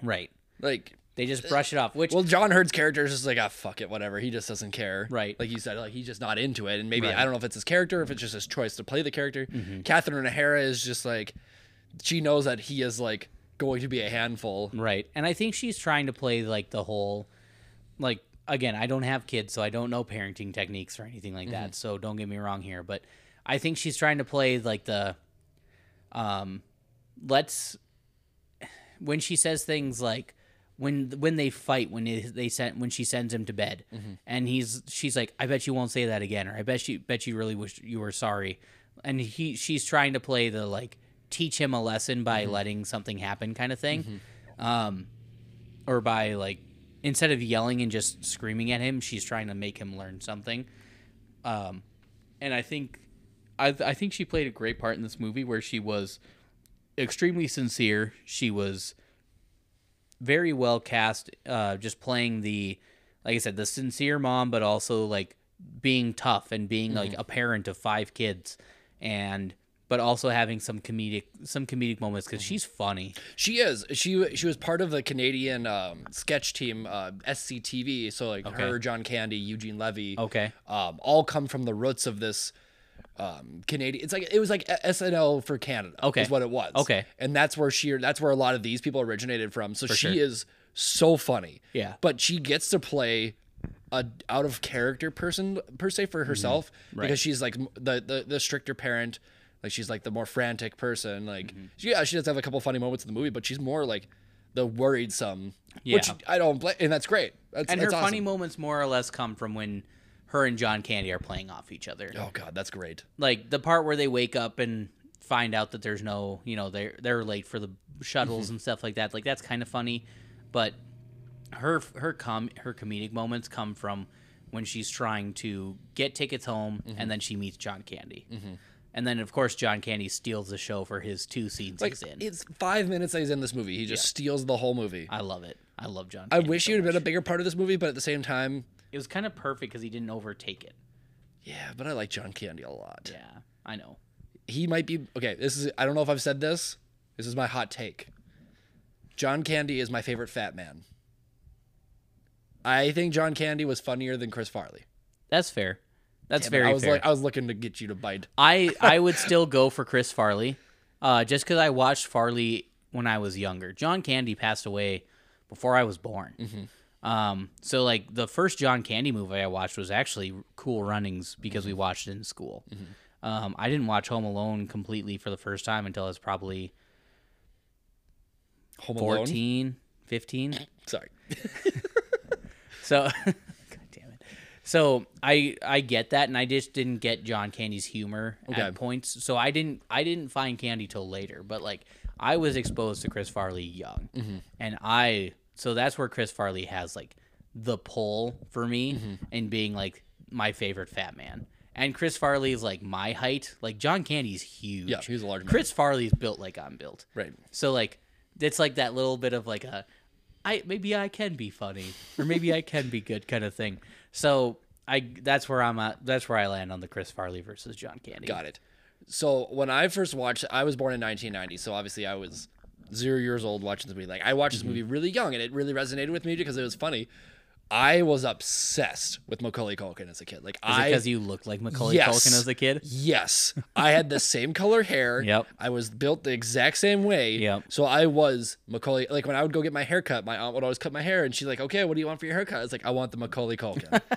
Right. Like They just brush it off, which Well, John Heard's character is just like, ah, fuck it, whatever. He just doesn't care. Right. Like you said, like he's just not into it. And maybe, Right. I don't know if it's his character, if it's just his choice to play the character. Mm-hmm. Catherine O'Hara is just like, she knows that he is like going to be a handful. Right. And I think she's trying to play like the whole like again, I don't have kids, so I don't know parenting techniques or anything like that. So don't get me wrong here, but I think she's trying to play like the um let's when she says things like when when they fight when they, they sent when she sends him to bed and he's she's like I bet you won't say that again or I bet you bet you really wish you were sorry and he she's trying to play the like teach him a lesson by letting something happen kind of thing um or by like instead of yelling and just screaming at him she's trying to make him learn something. Um and I think I I think she played a great part in this movie where she was extremely sincere. She was very well cast uh just playing the like i said the sincere mom but also like being tough and being like a parent of five kids. And but also having some comedic some comedic moments because she's funny She is. She she was part of the Canadian um, sketch team, uh, SCTV. So like Okay. her, John Candy, Eugene Levy. okay um, all come from the roots of this um, Canadian. It's like it was like SNL for Canada. Okay. is what it was. Okay. and that's where she that's where a lot of these people originated from. So she sure. is so funny. Yeah. but she gets to play a out of character person per se for herself Mm-hmm. Right. because she's like the, the the stricter parent. Like she's like the more frantic person. Like Mm-hmm. she, yeah, she does have a couple funny moments in the movie, but she's more like the worrisome. Which Yeah. I don't blame, and that's great. That's, and her that's funny moments more or less come from when her and John Candy are playing off each other. Oh god, that's great. Like the part where they wake up and find out that there's no, you know, they're they're late for the shuttles mm-hmm. and stuff like that. Like that's kind of funny, but her her com her comedic moments come from when she's trying to get tickets home mm-hmm. and then she meets John Candy. Mm-hmm. And then of course John Candy steals the show for his two scenes Like he's in. it's five minutes that he's in this movie. He just steals the whole movie. I love it. I love John. I wish so he would have been a bigger part of this movie, but at the same time, It was kind of perfect because he didn't overtake it. yeah. But I like John Candy a lot. Yeah, I know. He might be okay. This is I don't know if I've said this. This is my hot take. John Candy is my favorite fat man. I think John Candy was funnier than Chris Farley. That's fair. That's Damn it, very I was fair. like I was looking to get you to bite. I <laughs> I would still go for Chris Farley, uh, just because I watched Farley when I was younger. John Candy passed away before I was born. Um, so like the first John Candy movie I watched was actually Cool Runnings because we watched it in school. Um, I didn't watch Home Alone completely for the first time until I was probably Home Alone. 14, 15. <coughs> Sorry. <laughs> So, it. <laughs> So I I get that, and I just didn't get John Candy's humor Okay. at points. So I didn't I didn't find Candy till later. But like I was exposed to Chris Farley young, Mm-hmm. and I so that's where Chris Farley has like the pull for me Mm-hmm. in being like my favorite fat man. And Chris Farley is like my height. Like John Candy's huge. Yeah, he's a large man. Chris Farley's built like I'm built. Right. So like it's like that little bit of like a I maybe I can be funny or maybe I can be good kind of thing. So I that's where I'm at that's where I land on the Chris Farley versus John Candy. Got it. So when I first watched, I was born in 1990. So obviously I was zero years old watching this movie. Like I watched this mm-hmm. movie really young, and it really resonated with me because it was funny. I was obsessed with Macaulay Culkin as a kid. Like Is it I because you looked like Macaulay Yes. Culkin as a kid? Yes, I had the same color hair. <laughs> Yep. I was built the exact same way. Yep. So I was Macaulay. Like when I would go get my hair cut, my aunt would always cut my hair, and she's like, "Okay, what do you want for your haircut?" It's like, "I want the Macaulay Culkin." <laughs>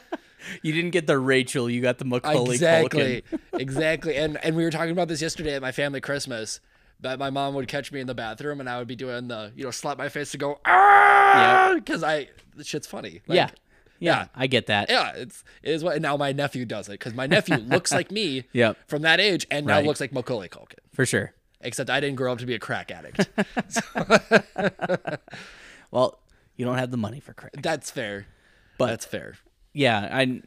You didn't get the Rachel, you got the Macaulay exactly, Culkin. <laughs> exactly. And and we were talking about this yesterday at my family Christmas. That my mom would catch me in the bathroom, and I would be doing the, you know, slap my face to go, ah, because I, the shit's funny. Like, yeah. yeah. yeah. I get that. Yeah, it's it is what. And now my nephew does it because my nephew looks like me <laughs> Yep. from that age, and now looks like Macaulay Culkin. For sure. Except I didn't grow up to be a crack addict. <laughs> <laughs> Well, you don't have the money for crack. That's fair. But- That's fair. yeah i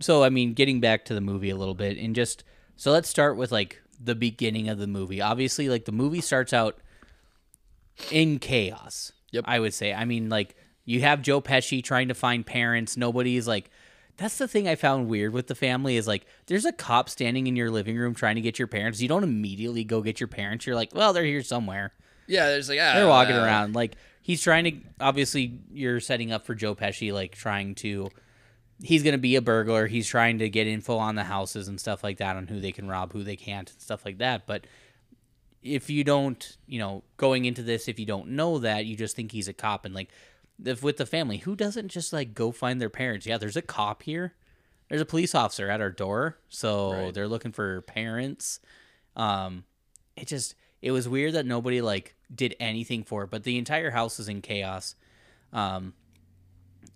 so i mean getting back to the movie a little bit and just so let's start with like the beginning of the movie. Obviously like the movie starts out in chaos Yep. i would say. I mean like you have joe pesci trying to find parents. Nobody's like that's the thing i found weird with the family is like there's a cop standing in your living room trying to get your parents. You don't immediately go get your parents. You're like well they're here somewhere. Yeah, there's like ah, they're walking uh, around. Like he's trying to obviously you're setting up for joe pesci like trying to he's going to be a burglar. He's trying to get info on the houses and stuff like that on who they can rob who they can't and stuff like that. But if you don't you know going into this if you don't know that you just think he's a cop. And like if with the family who doesn't just like go find their parents? Yeah there's a cop here. There's a police officer at our door. So Right. they're looking for parents. Um it just it was weird that nobody like did anything for it. But the entire house is in chaos. Um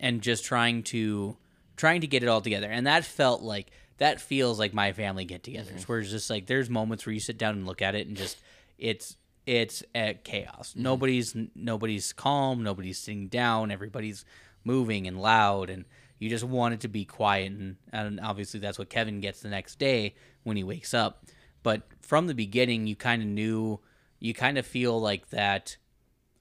and just trying to trying to get it all together. And that felt like that feels like my family get-togethers where it's just like there's moments where you sit down and look at it and just it's it's at chaos. Nobody's nobody's calm nobody's sitting down everybody's moving and loud and you just want it to be quiet and, and obviously that's what kevin gets the next day when he wakes up. But from the beginning you kind of knew you kind of feel like that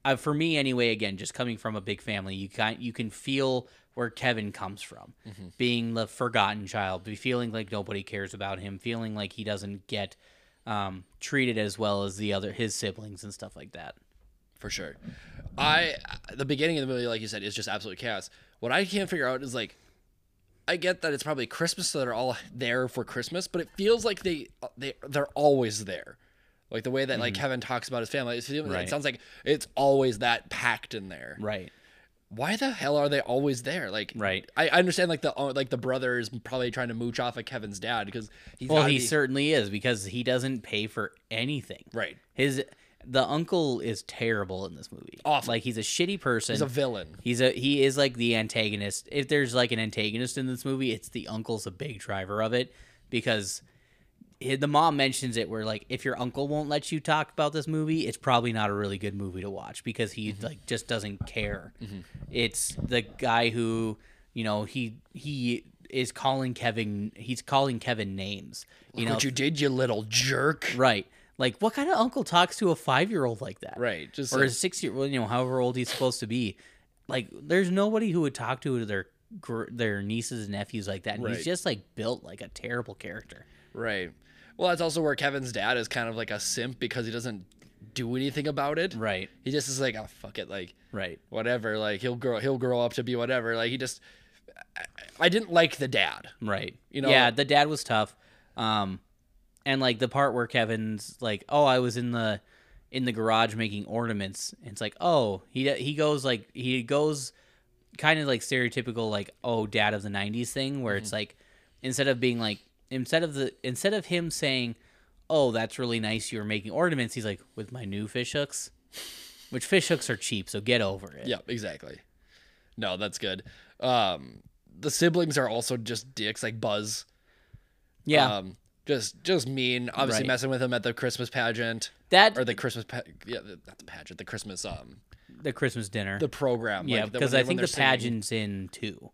uh, for me anyway again just coming from a big family you can you can feel where Kevin comes from being the forgotten child be feeling like nobody cares about him feeling like he doesn't get um, treated as well as the other his siblings and stuff like that for sure. I the beginning of the movie, like you said, is just absolute chaos. What I can't figure out is like, I get that it's probably Christmas, so they're all there for Christmas, but it feels like they they they're always there. Like the way that like Kevin talks about his family, it's, it Mm-hmm. Sounds like it's always that packed in there. right Why the hell are they always there? Like, Right. I understand like the uh, like the brother is probably trying to mooch off of Kevin's dad because he's well he be- certainly is because he doesn't pay for anything right. his The uncle is terrible in this movie. Awful. Like he's a shitty person. He's a villain. He's a he is like the antagonist. If there's like an antagonist in this movie, it's the uncle's a big driver of it because the mom mentions it where like if your uncle won't let you talk about this movie, it's probably not a really good movie to watch because he mm-hmm. like just doesn't care. Mm-hmm. It's the guy who you know he he is calling Kevin. He's calling Kevin names. You know, what you did, you little jerk. right? Like what kind of uncle talks to a five year old like that? Right. Just or like- a six year well, you know, however old he's supposed to be. Like, there's nobody who would talk to their their nieces and nephews like that. And Right. He's just like built like a terrible character. right. Well, that's also where Kevin's dad is kind of like a simp because he doesn't do anything about it. Right. He just is like, oh fuck it, like Right. whatever. Like he'll grow, he'll grow up to be whatever. Like he just, I, I didn't like the dad. Right. You know- Yeah, the dad was tough. Um, and like the part where Kevin's like, "Oh, I was in the in the garage making ornaments." And it's like, "Oh, he he goes like he goes kind of like stereotypical like, "Oh, dad of the 90s" thing where it's like instead of being like instead of the instead of him saying, "Oh, that's really nice you were making ornaments." He's like, "With my new fish hooks." Which fish hooks are cheap, so get over it. Yeah, exactly. No, that's good. Um, the siblings are also just dicks, like Buzz. Yeah. Um, just just mean. Obviously Right. messing with him at the Christmas pageant that or the Christmas pa- yeah, the- not the pageant, the Christmas um the Christmas dinner. the program. yeah, because when I think the singing. pageant's in two.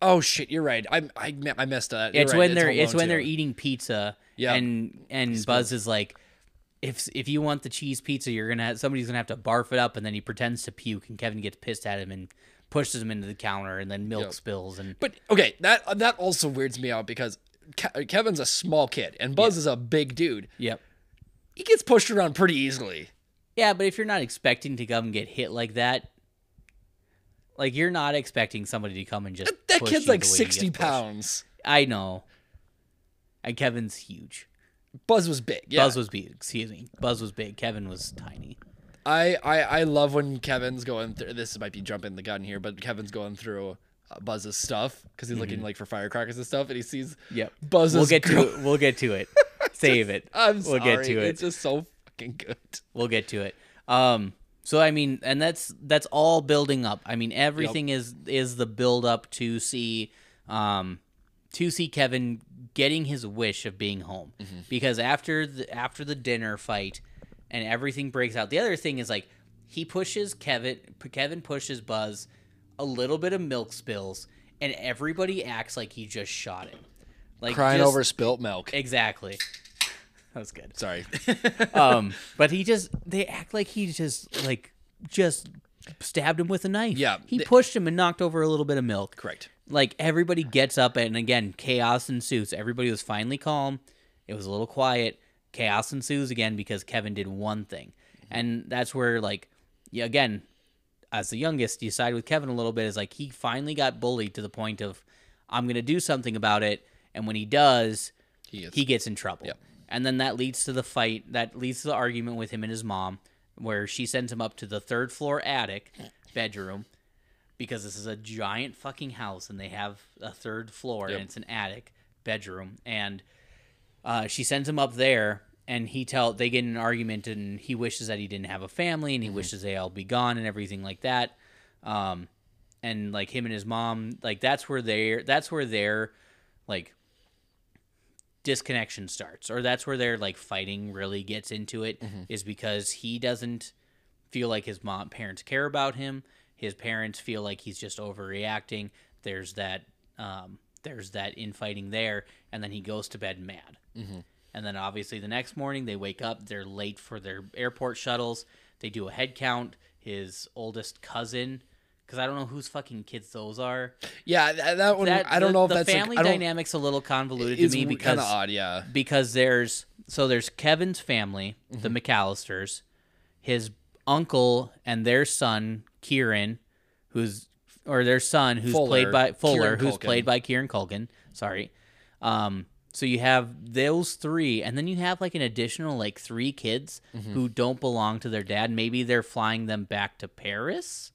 Oh shit, you're right. I I, I missed that. You're it's right, when they're it's when they're eating pizza. Yeah. And and Buzz is like, if if you want the cheese pizza, you're gonna have, somebody's gonna have to barf it up, and then he pretends to puke, and Kevin gets pissed at him and pushes him into the counter, and then milk Yep. spills, and But okay, that that also weirds me out because Ke- uh, Kevin's a small kid and Buzz is a big dude. yep. He gets pushed around pretty easily. Yeah, but if you're not expecting to come and get hit like that, like you're not expecting somebody to come and just That kid's like the way he gets sixty pounds. I know. And Kevin's huge. Buzz was big. Yeah. Buzz was big. Excuse me. Buzz was big. Kevin was tiny. I, I I love when Kevin's going through. This might be jumping the gun here, but Kevin's going through uh, Buzz's stuff because he's looking like for firecrackers and stuff, and he sees Yep. Buzz's. We'll get girl- to it. We'll get to it. <laughs> Save it. I'm we'll sorry. get to it. It's just so fucking good. We'll get to it. Um. So I mean, and that's that's all building up. I mean, everything is is the build up to see, um, to see Kevin getting his wish of being home. Mm-hmm. Because after the after the dinner fight, and everything breaks out. The other thing is like he pushes Kevin. Kevin pushes Buzz. A little bit of milk spills, and everybody acts like he just shot him. Like Crying just- over spilt milk. exactly. That was good Sorry. <laughs> um but he just they act like he just like just stabbed him with a knife Yeah, he they- pushed him and knocked over a little bit of milk Correct. like everybody gets up and again chaos ensues everybody was finally calm it was a little quiet chaos ensues again because kevin did one thing and that's where like yeah, again as the youngest you side with kevin a little bit is like he finally got bullied to the point of i'm gonna do something about it and when he does He gets, he gets in trouble. Yep. And then that leads to the fight, that leads to the argument with him and his mom, where she sends him up to the third floor attic bedroom because this is a giant fucking house and they have a third floor Yep. and it's an attic bedroom. And uh, she sends him up there and he tell they get in an argument and he wishes that he didn't have a family and he wishes they all be gone and everything like that. Um, and like him and his mom, like that's where they're that's where they're like disconnection starts or that's where their like fighting really gets into it is because he doesn't feel like his mom parents care about him. His parents feel like he's just overreacting. There's that um, there's that infighting there and then he goes to bed mad. And then obviously the next morning they wake up they're late for their airport shuttles. They do a head count. His oldest cousin because i don't know whose fucking kids those are yeah, that, that one. that I don't the, know if the that's like, family I dynamics a little convoluted to me because odd. Yeah. because there's so there's Kevin's family, Mm-hmm. the McAllisters, his uncle and their son Kieran, who's or their son who's Fuller. played by Fuller, Kieran who's Culkin. played by Kieran Culkin. Sorry. Um, so you have those three, and then you have like an additional like three kids Mm-hmm. who don't belong to their dad. Maybe they're flying them back to Paris.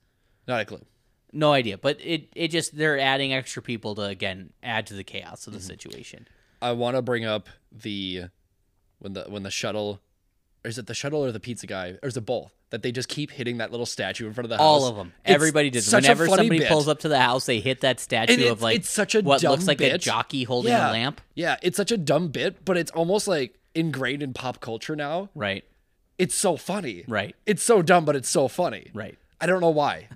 Not a clue. No idea, but it it just they're adding extra people to again add to the chaos Mm-hmm. of the situation. I want to bring up the when the when the shuttle is it the shuttle or the pizza guy, or is it both? That they just keep hitting that little statue in front of the house. All of them. It's Everybody does. Whenever somebody bit. pulls up to the house, they hit that statue of like it's such a what looks like a jockey holding yeah. a lamp. Yeah, it's such a dumb bit, but it's almost like ingrained in pop culture now. Right. It's so funny. Right. It's so dumb, but it's so funny. Right. I don't know why.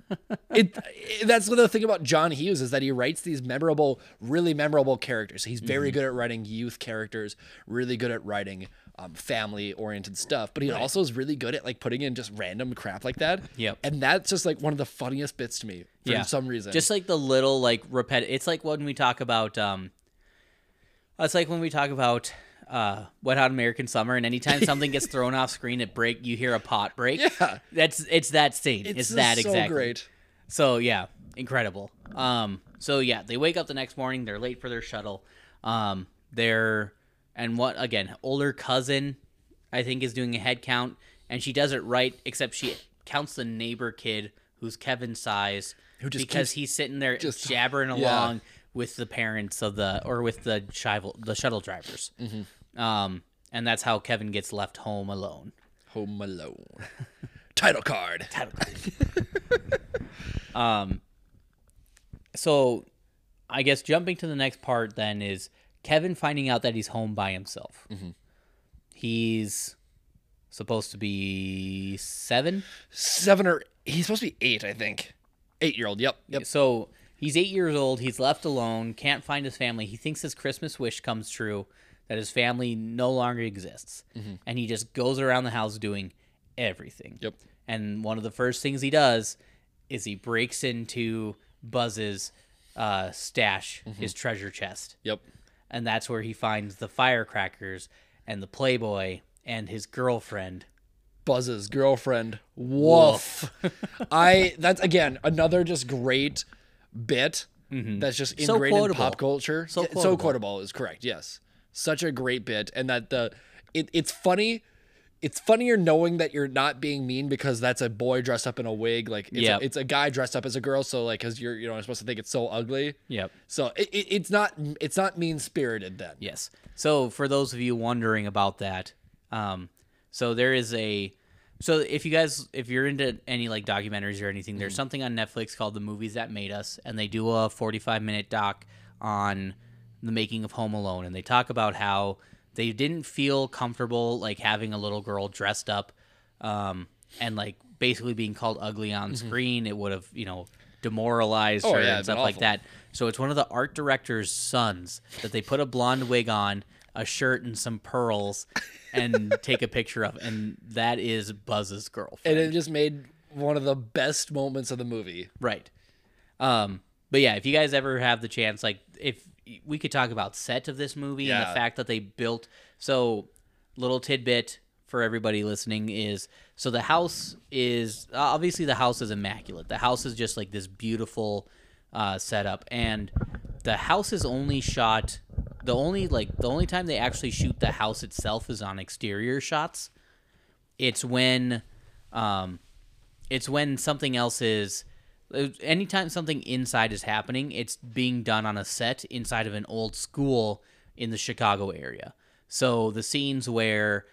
it, <laughs> it- that's the thing about John Hughes is that he writes these memorable, really memorable characters. He's very Mm-hmm. good at writing youth characters, really good at writing um, family-oriented stuff. But he also is really good at like putting in just random crap like that. Yep. And that's just like one of the funniest bits to me for yeah. some reason. Just like the little like repetitive. It's like when we talk about um. It's like when we talk about uh, Wet Hot American Summer, and anytime something gets thrown off screen, it break. You hear a pot break. Yeah. That's it's that scene. It's, it's, that just exactly. so great. So yeah, incredible. Um, so yeah, they wake up the next morning. They're late for their shuttle. Um, they're and what again? Older cousin, I think, is doing a head count, and she does it right, except she counts the neighbor kid who's Kevin's size, Who just because he's sitting there just- jabbering yeah. along with the parents of the or with the shuttle the shuttle drivers. Mm-hmm. Um, and that's how Kevin gets left home alone. Home Alone. <laughs> Title card. Title card. <laughs> Um, so I guess jumping to the next part then is Kevin finding out that he's home by himself. He's supposed to be seven. Seven or he's supposed to be eight, I think. Eight-year-old. Yep. Yep. So he's eight years old. He's left alone. Can't find his family. He thinks his Christmas wish comes true that his family no longer exists. Mm-hmm. And he just goes around the house doing everything. Yep. And one of the first things he does is he breaks into Buzz's uh, stash, mm-hmm. his treasure chest. Yep. And that's where he finds the firecrackers and the Playboy and his girlfriend. Buzz's girlfriend. Woof. I that's again another just great bit mm-hmm. that's just So in pop culture. So quotable. so quotable is correct. Yes, such a great bit, and that the it, it's funny. It's funnier knowing that you're not being mean because that's a boy dressed up in a wig. Like it's, Yep. a, it's a guy dressed up as a girl. So like, because you're you know supposed to think it's so ugly. Yep. So it, it, it's not it's not mean spirited then. Yes. So for those of you wondering about that, um, so there is a, so if you guys, if you're into any like documentaries or anything, there's something on Netflix called The Movies That Made Us, and they do a 45 minute doc on the making of Home Alone, and they talk about how they didn't feel comfortable like having a little girl dressed up, um, and like basically being called ugly on screen. It would have, you know, demoralized Oh, her yeah, and stuff like that. So it's one of the art director's sons that they put a blonde wig on, a shirt and some pearls, and <laughs> take a picture of, and that is Buzz's girlfriend. And it just made one of the best moments of the movie. right. Um, but yeah, if you guys ever have the chance, like if we could talk about set of this movie and the fact that they built so little tidbit for everybody listening is so the house is obviously the house is immaculate. The house is just like this beautiful uh, setup, and the house is only shot. The only like the only time they actually shoot the house itself is on exterior shots. It's when, um, it's when something else is. Anytime something inside is happening, it's being done on a set inside of an old school in the Chicago area. So the scenes where,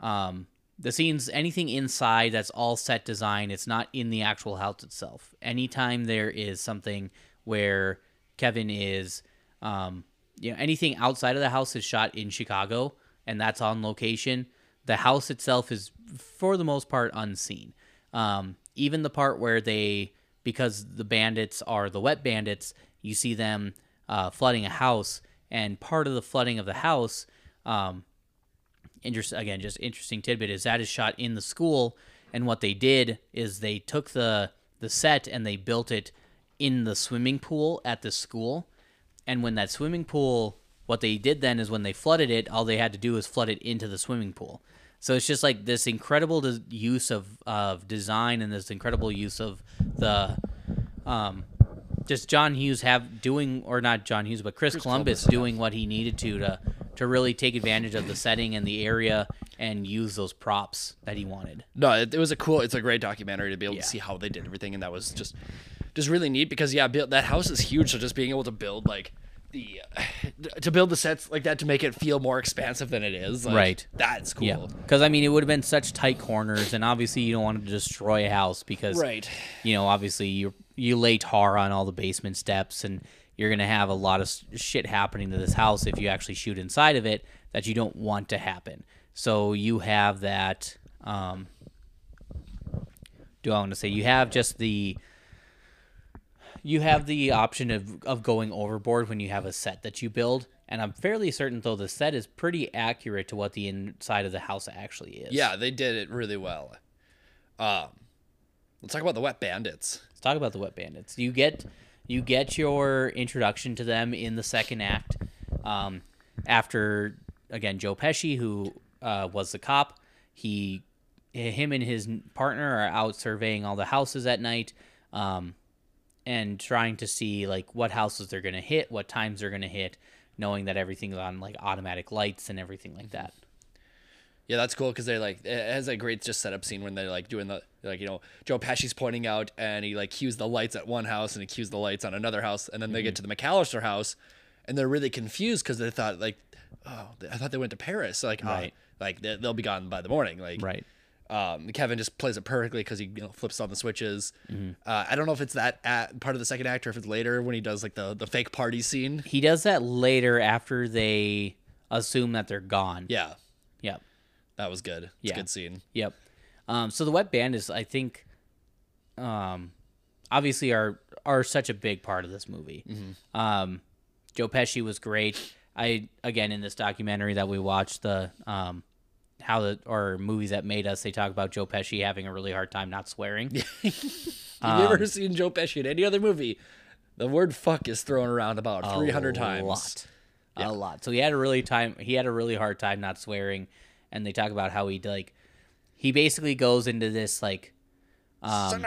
um, the scenes, anything inside that's all set design, it's not in the actual house itself. Anytime there is something where Kevin is, um, you know, anything outside of the house is shot in Chicago and that's on location. The house itself is, for the most part, unseen. Um, even the part where they, because the bandits are the wet bandits, you see them uh, flooding a house, and part of the flooding of the house, um, again, just interesting tidbit is that is shot in the school, and what they did is they took the the set and they built it in the swimming pool at the school, and when that swimming pool, what they did then is when they flooded it, all they had to do was flood it into the swimming pool. So it's just like this incredible des- use of of design and this incredible use of the um, just John Hughes have doing or not John Hughes, but Chris, Columbus, doing what he needed to to to really take advantage of the setting and the area and use those props that he wanted. No, it, it was a cool. It's a great documentary to be able Yeah. to see how they did everything, and that was just just really neat because yeah, that house is huge. So just being able to build like the <sighs> to build the sets like that to make it feel more expansive than it is. Like, Right. That's cool. Yeah, because I mean, it would have been such tight corners, and obviously you don't want to destroy a house because, Right. you know, obviously you you lay tar on all the basement steps, and you're gonna have a lot of shit happening to this house if you actually shoot inside of it that you don't want to happen. So you have that. Um, do I want to say you have just the you have the option of, of going overboard when you have a set that you build and i'm fairly certain though the set is pretty accurate to what the inside of the house actually is Yeah, they did it really well. Um, let's talk about the Wet Bandits. let's talk about the wet bandits you get you get your introduction to them in the second act um, after again joe pesci who uh, was the cop he him and his partner are out surveying all the houses at night um, and trying to see like what houses they're going to hit what times they're going to hit knowing that everything's on like automatic lights and everything like that. Yeah, that's cool because they're like it has a great just setup scene when they're like doing the like you know Joe Pesci's pointing out and he like cues the lights at one house and he cues the lights on another house and then they get Mm-hmm. to the McAllister house and they're really confused because they thought like oh I thought they went to Paris. Like oh, like they'll be gone by the morning like right um, Kevin just plays it perfectly because he you know, flips on the switches. Mm-hmm. Uh, I don't know if it's that at part of the second act or if it's later when he does like the the fake party scene. he does that later after they assume that they're gone Yeah, yep that was good. It's Yeah. a good scene. Yep. Um, so the wet bandits, I think, um, obviously are are such a big part of this movie. Um, Joe Pesci was great. I again in this documentary that we watched the um, how the or movies that made us they talk about Joe Pesci having a really hard time not swearing. Have <laughs> you ever seen Joe Pesci in any other movie? The word "fuck" is thrown around about three hundred a times. lot, a lot. So he had a really time. He had a really hard time not swearing, and they talk about how he like he basically goes into this like um,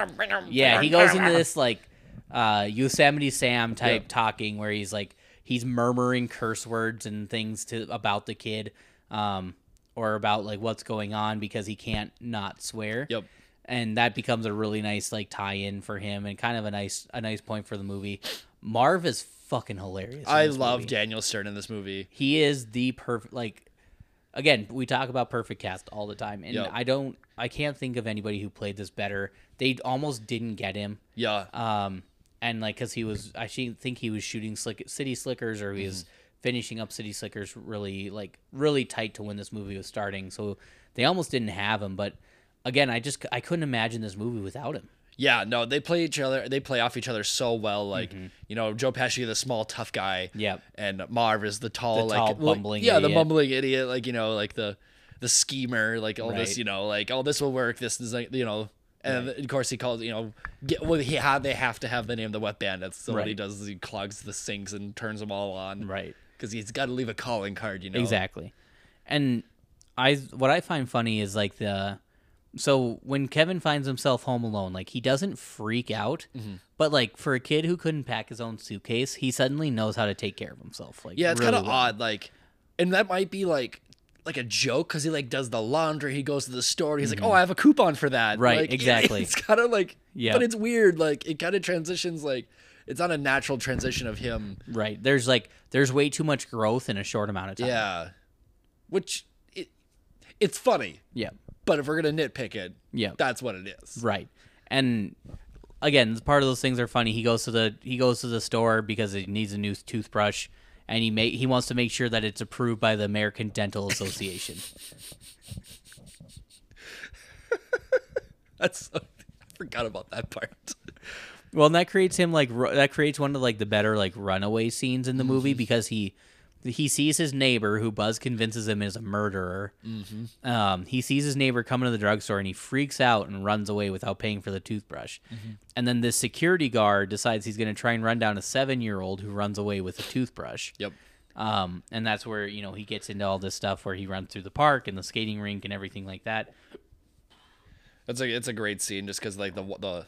yeah he goes into this like uh Yosemite Sam type Yep. talking where he's like he's murmuring curse words and things to about the kid um or about like what's going on because he can't not swear Yep. and that becomes a really nice like tie-in for him and kind of a nice a nice point for the movie Marv is fucking hilarious I love movie. Daniel Stern in this movie. He is the perfect like again, we talk about perfect cast all the time and Yep. I don't I can't think of anybody who played this better. They almost didn't get him. Yeah, Um and like cuz he was I think he was shooting Slick, City Slickers or he was finishing up City Slickers really like really tight to when this movie was starting. So they almost didn't have him, but again, I just I couldn't imagine this movie without him. yeah. No, they play each other. They play off each other so well. Like you know, Joe Pesci, the small tough guy. Mm-hmm. Yep. And Marv is the tall, The like tall, well, bumbling Yeah, the idiot. bumbling idiot. Like you know, like the the schemer. Like all this, you know, like oh, this will work. This is like you know. And of course, he calls you know. Get, well, he had they have to have the name of the Wet Bandits. So what he does is he clogs the sinks and turns them all on. Right. Because he's got to leave a calling card. You know. Exactly. And I what I find funny is like the so when Kevin finds himself home alone, like he doesn't freak out, Mm-hmm. but like for a kid who couldn't pack his own suitcase, he suddenly knows how to take care of himself. Like Yeah, it's really kind of well. odd. Like, and that might be like like a joke because he like does the laundry. He goes to the store. He's like, oh, I have a coupon for that. Mm-hmm. Right, Like, <laughs> exactly. It's kind of like, Yeah. but it's weird. Like it kind of transitions. Like it's not a natural transition of him. Right. There's like there's way too much growth in a short amount of time. Yeah, which it it's funny. Yeah. But if we're gonna nitpick it, Yeah. that's what it is. Right. And again, part of those things are funny. He goes to the he goes to the store because he needs a new toothbrush and he make he wants to make sure that it's approved by the American Dental Association. <laughs> That's I forgot about that part. Well, and that creates him like ru- that creates one of like the better like runaway scenes in the movie because he he sees his neighbor who Buzz convinces him is a murderer. Mm-hmm. Um, he sees his neighbor coming to the drugstore and he freaks out and runs away without paying for the toothbrush. And then this security guard decides he's going to try and run down a seven year old who runs away with a toothbrush. Yep. Um, and that's where you know he gets into all this stuff where he runs through the park and the skating rink and everything like that. It's a it's a great scene just because like the the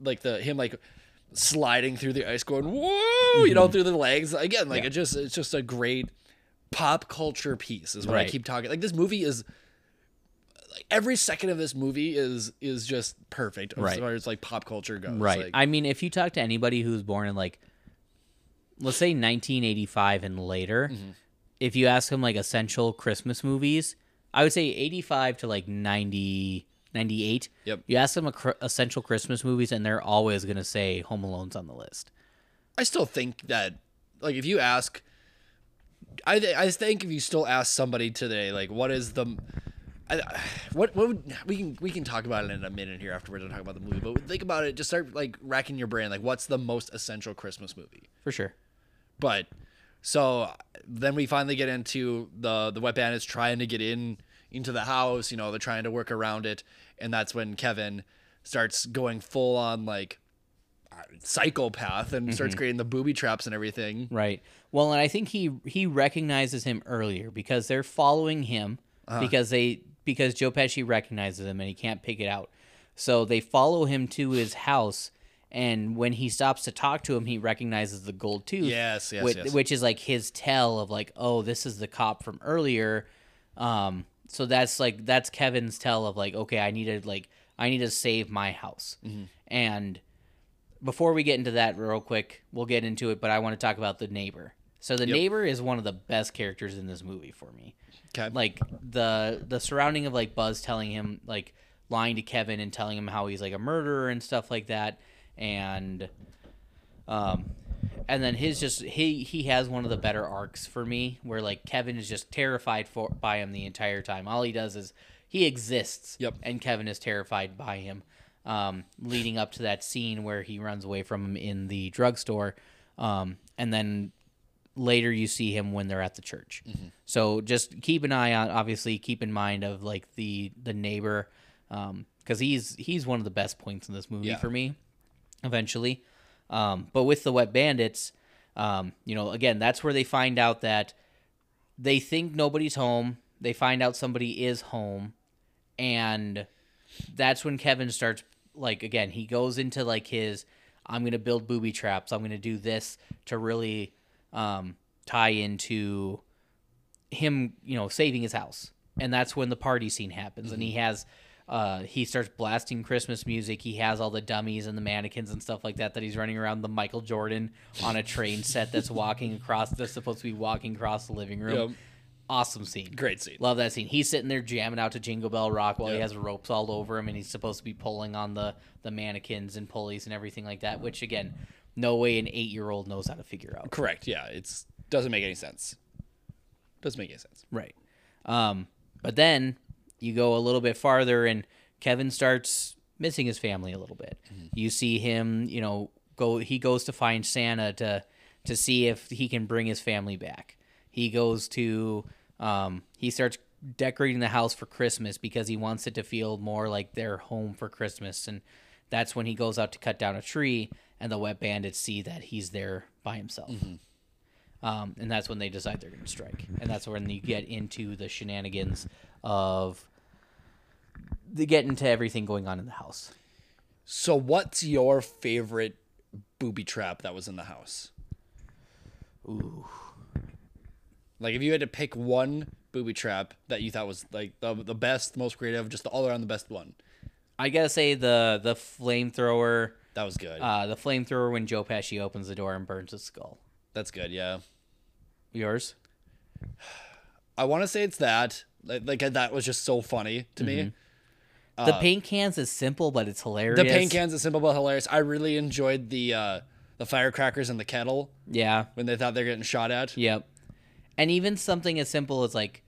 like the him like sliding through the ice going whoa you know through the legs again like Mm-hmm. Yeah. it just it's just a great pop culture piece is what I keep talking like this movie is like every second of this movie is is just perfect as Right. far as like pop culture goes Right. like, I mean, if you talk to anybody who's born in like let's say 1985 and later, Mm-hmm. if you ask them like essential Christmas movies, I would say 85 to like 90, 98. Yep. You ask them a cr- essential Christmas movies, and they're always gonna say Home Alone's on the list. I still think that, like, if you ask, I th- I think if you still ask somebody today, like, what is the, I, what what would we can we can talk about it in a minute here after we're done talking about the movie, but think about it. Just start like racking your brain, like, what's the most essential Christmas movie? For sure. But so then we finally get into the the wet bandits trying to get in into the house. You know, they're trying to work around it, and that's when Kevin starts going full on like psychopath and starts creating the booby traps and everything. Right. Well, and I think he he recognizes him earlier because they're following him because they because Joe Pesci recognizes him and he can't pick it out. So they follow him to his house and when he stops to talk to him, he recognizes the gold tooth. Yes, yes, which, yes. which is like his tell of like, oh, this is the cop from earlier. Um, so that's like that's Kevin's tell of like, okay, I need to like I need to save my house. Mm-hmm. And before we get into that real quick, we'll get into it, but I want to talk about the neighbor. So the Yep. neighbor is one of the best characters in this movie for me. Okay. Like the the surrounding of like Buzz telling him like lying to Kevin and telling him how he's like a murderer and stuff like that and um and then his just he he has one of the better arcs for me where like Kevin is just terrified for by him the entire time. All he does is he exists Yep. and Kevin is terrified by him. Um, leading up to that scene where he runs away from him in the drugstore, um, and then later you see him when they're at the church. So just keep an eye on, obviously, keep in mind of like the the neighbor, um, because he's he's one of the best points in this movie Yeah. for me. Eventually, um, but with the wet bandits, um, you know, again, that's where they find out that they think nobody's home. They find out somebody is home, and that's when Kevin starts like again. He goes into like his I'm gonna build booby traps. I'm gonna do this to really um, tie into him, you know, saving his house, and that's when the party scene happens, and he has. Uh, he starts blasting Christmas music. He has all the dummies and the mannequins and stuff like that that he's running around the Michael Jordan on a train set that's walking across. That's supposed to be walking across the living room. Yep. Awesome scene. Great scene. Love that scene. He's sitting there jamming out to Jingle Bell Rock while he has ropes all over him, and he's supposed to be pulling on the the mannequins and pulleys and everything like that. Which again, no way an eight year old knows how to figure out. Correct. Yeah, it's doesn't make any sense. Doesn't make any sense. Right. Um, but then you go a little bit farther, and Kevin starts missing his family a little bit. You see him, you know, go. He goes to find Santa to to see if he can bring his family back. He goes to. Um, he starts decorating the house for Christmas because he wants it to feel more like their home for Christmas, and that's when he goes out to cut down a tree, and the wet bandits see that he's there by himself. Um, and that's when they decide they're going to strike. And that's when you get into the shenanigans of the get into everything going on in the house. So, what's your favorite booby trap that was in the house? Ooh. Like, if you had to pick one booby trap that you thought was like the, the best, most creative, just the all around the best one, I gotta say the the flamethrower, that was good. uh, the flamethrower when Joe Pesci opens the door and burns his skull. That's good. Yeah, Yours? <sighs> I want to say it's that. Like, like that was just so funny to me. the paint cans is simple, but it's hilarious. Uh, The paint cans is simple but hilarious. I really enjoyed the uh, the firecrackers in the kettle Yeah. when they thought they were getting shot at. Yep. And even something as simple as like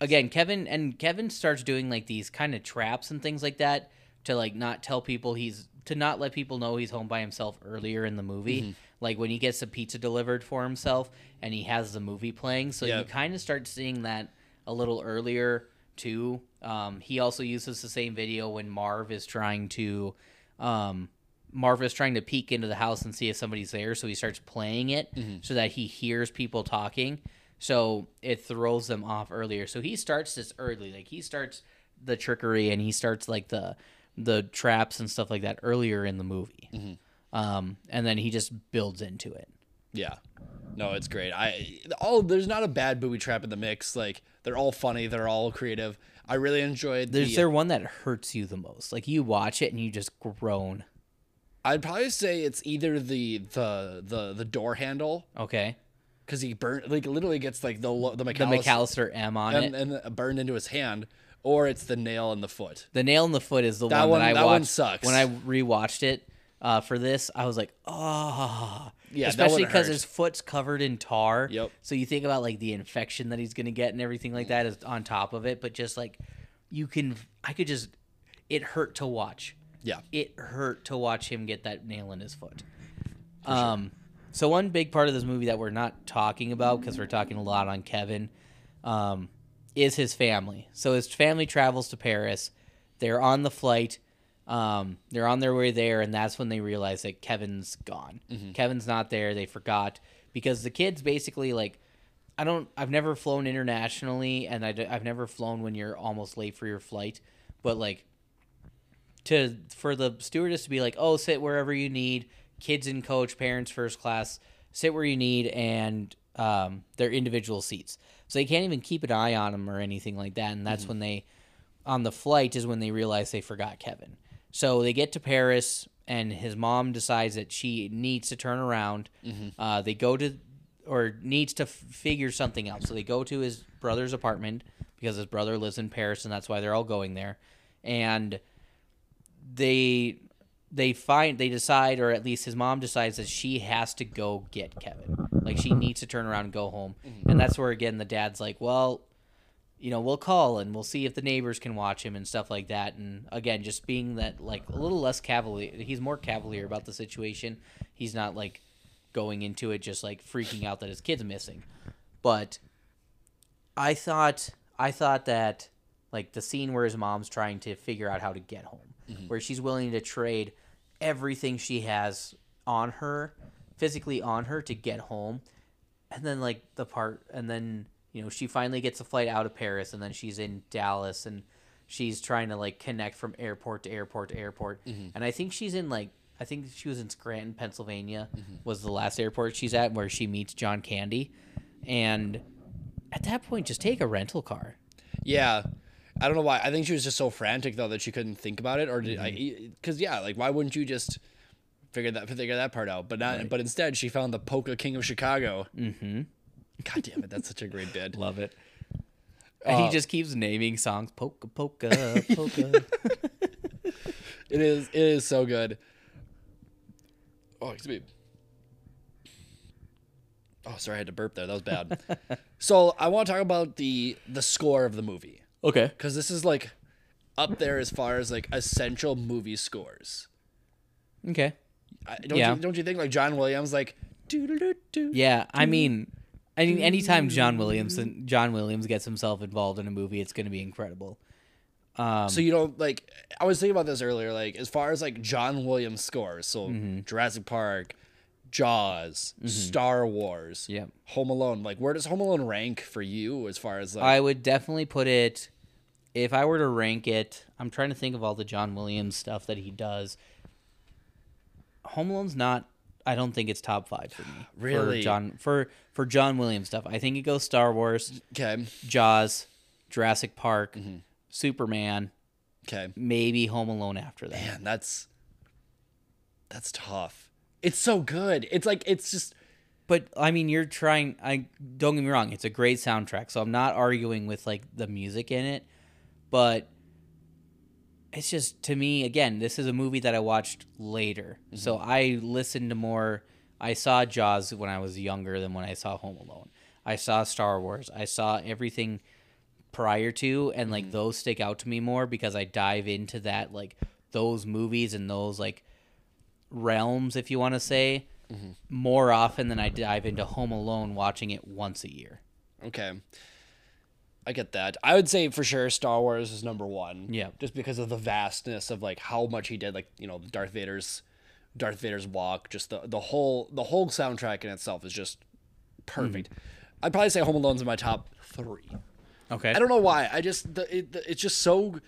again, Kevin and Kevin starts doing like these kind of traps and things like that to like not tell people he's to not let people know he's home by himself earlier in the movie. Mm-hmm. Like when he gets the pizza delivered for himself and he has the movie playing. So you kind of start seeing that a little earlier too. Um, he also uses the same video when Marv is trying to um, Marv is trying to peek into the house and see if somebody's there, so he starts playing it so that he hears people talking. So it throws them off earlier. So he starts this early, like he starts the trickery and he starts like the the traps and stuff like that earlier in the movie. Um, and then he just builds into it. Yeah. No, it's great. I all there's not a bad booby trap in the mix. Like they're all funny, they're all creative. I really enjoyed There's the there one that hurts you the most. Like you watch it and you just groan. I'd probably say it's either the the the the door handle Okay. because he burned like literally gets like the the The McAllister, McAllister M on and, it. and burned into his hand, or it's the nail in the foot. The nail in the foot is the That one, one- that I that watched. one sucks. When I rewatched it uh, for this, I was like, oh. Yeah, Especially because his foot's covered in tar. Yep. So you think about like the infection that he's gonna get and everything like that is on top of it, but just like you can, I could just, it hurt to watch. Yeah, It hurt to watch him get that nail in his foot. Um, so one big part of this movie that we're not talking about because we're talking a lot on Kevin, um, is his family. So his family travels to Paris. They're on the flight. Um, they're on their way there, and that's when they realize that Kevin's gone. Kevin's not there. They forgot because the kids basically like. I don't. I've never flown internationally, and I, have never flown when you're almost late for your flight. But like, to for the stewardess to be like, "Oh, sit wherever you need." Kids in coach, parents first class, sit where you need, and um, their individual seats. So they can't even keep an eye on them or anything like that. And that's when they, on the flight, is when they realize they forgot Kevin. So they get to Paris, and his mom decides that she needs to turn around. Mm-hmm. Uh, they go to, or needs to f- figure something out. So they go to his brother's apartment because his brother lives in Paris, and that's why they're all going there. And they they find they decide or at least his mom decides that she has to go get Kevin. Like she mm-hmm. needs to turn around and go home. Mm-hmm. And that's where again the dad's like, "Well, you know, we'll call and we'll see if the neighbors can watch him and stuff like that." And again, just being that like a little less cavalier. He's more cavalier about the situation. He's not like going into it just like freaking out that his kid's missing. But I thought I thought that like the scene where his mom's trying to figure out how to get home, mm-hmm. where she's willing to trade everything she has on her, physically on her to get home, and then like the part, and then you know she finally gets a flight out of Paris, and then she's in Dallas, and she's trying to like connect from airport to airport to airport, mm-hmm. and I think she's in like. I think she was in Scranton, Pennsylvania, mm-hmm. was the last airport she's at where she meets John Candy. And at that point, just take a rental car. yeah. I don't know why. I think she was just so frantic though that she couldn't think about it, or did I? Mm-hmm. Because yeah, like why wouldn't you just figure that figure that part out? But not. But instead, she found the Polka King of Chicago. Mm-hmm. God damn it, that's such a great bit. Love it. And Uh, he just keeps naming songs. Polka, polka, <laughs> polka. It is. It is so good. Oh, excuse me. Oh, sorry, I had to burp there. That was bad. <laughs> so I want to talk about the the score of the movie okay. because this is like up there as far as like essential movie scores. Okay. I, don't Yeah. you don't you think like John Williams like. Yeah, I mean, I mean, anytime John Williams John Williams gets himself involved in a movie, it's going to be incredible. Um, So you don't like I was thinking about this earlier like as far as like John Williams scores so Mm-hmm. Jurassic Park, Jaws, Star Wars, Yep. Home Alone like where does Home Alone rank for you as far as like I would definitely put it. If I were to rank it, I'm trying to think of all the John Williams stuff that he does. Home Alone's not. I don't think it's top five for me. Really? for John for for John Williams stuff. I think it goes Star Wars, okay Jaws, Jurassic Park, Mm-hmm. Superman, okay maybe Home Alone after that. man that's that's tough it's so good it's like it's just But I mean, you're trying. I don't get me wrong; it's a great soundtrack. So I'm not arguing with like the music in it, but it's just to me again. This is a movie that I watched later, mm-hmm. so I listened to more. I saw Jaws when I was younger than when I saw Home Alone. I saw Star Wars. I saw everything prior to, and like mm-hmm. those stick out to me more because I dive into that like those movies and those like realms, if you want to say, mm-hmm. more often than I dive into Home Alone watching it once a year. okay I get that I would say for sure Star Wars is number one Yeah. just because of the vastness of like how much he did like you know Darth Vader's Darth Vader's walk just the the whole the whole soundtrack in itself is just perfect hmm. I'd probably say Home Alone's in my top three Okay. I don't know why. I just the, it, the, it's just so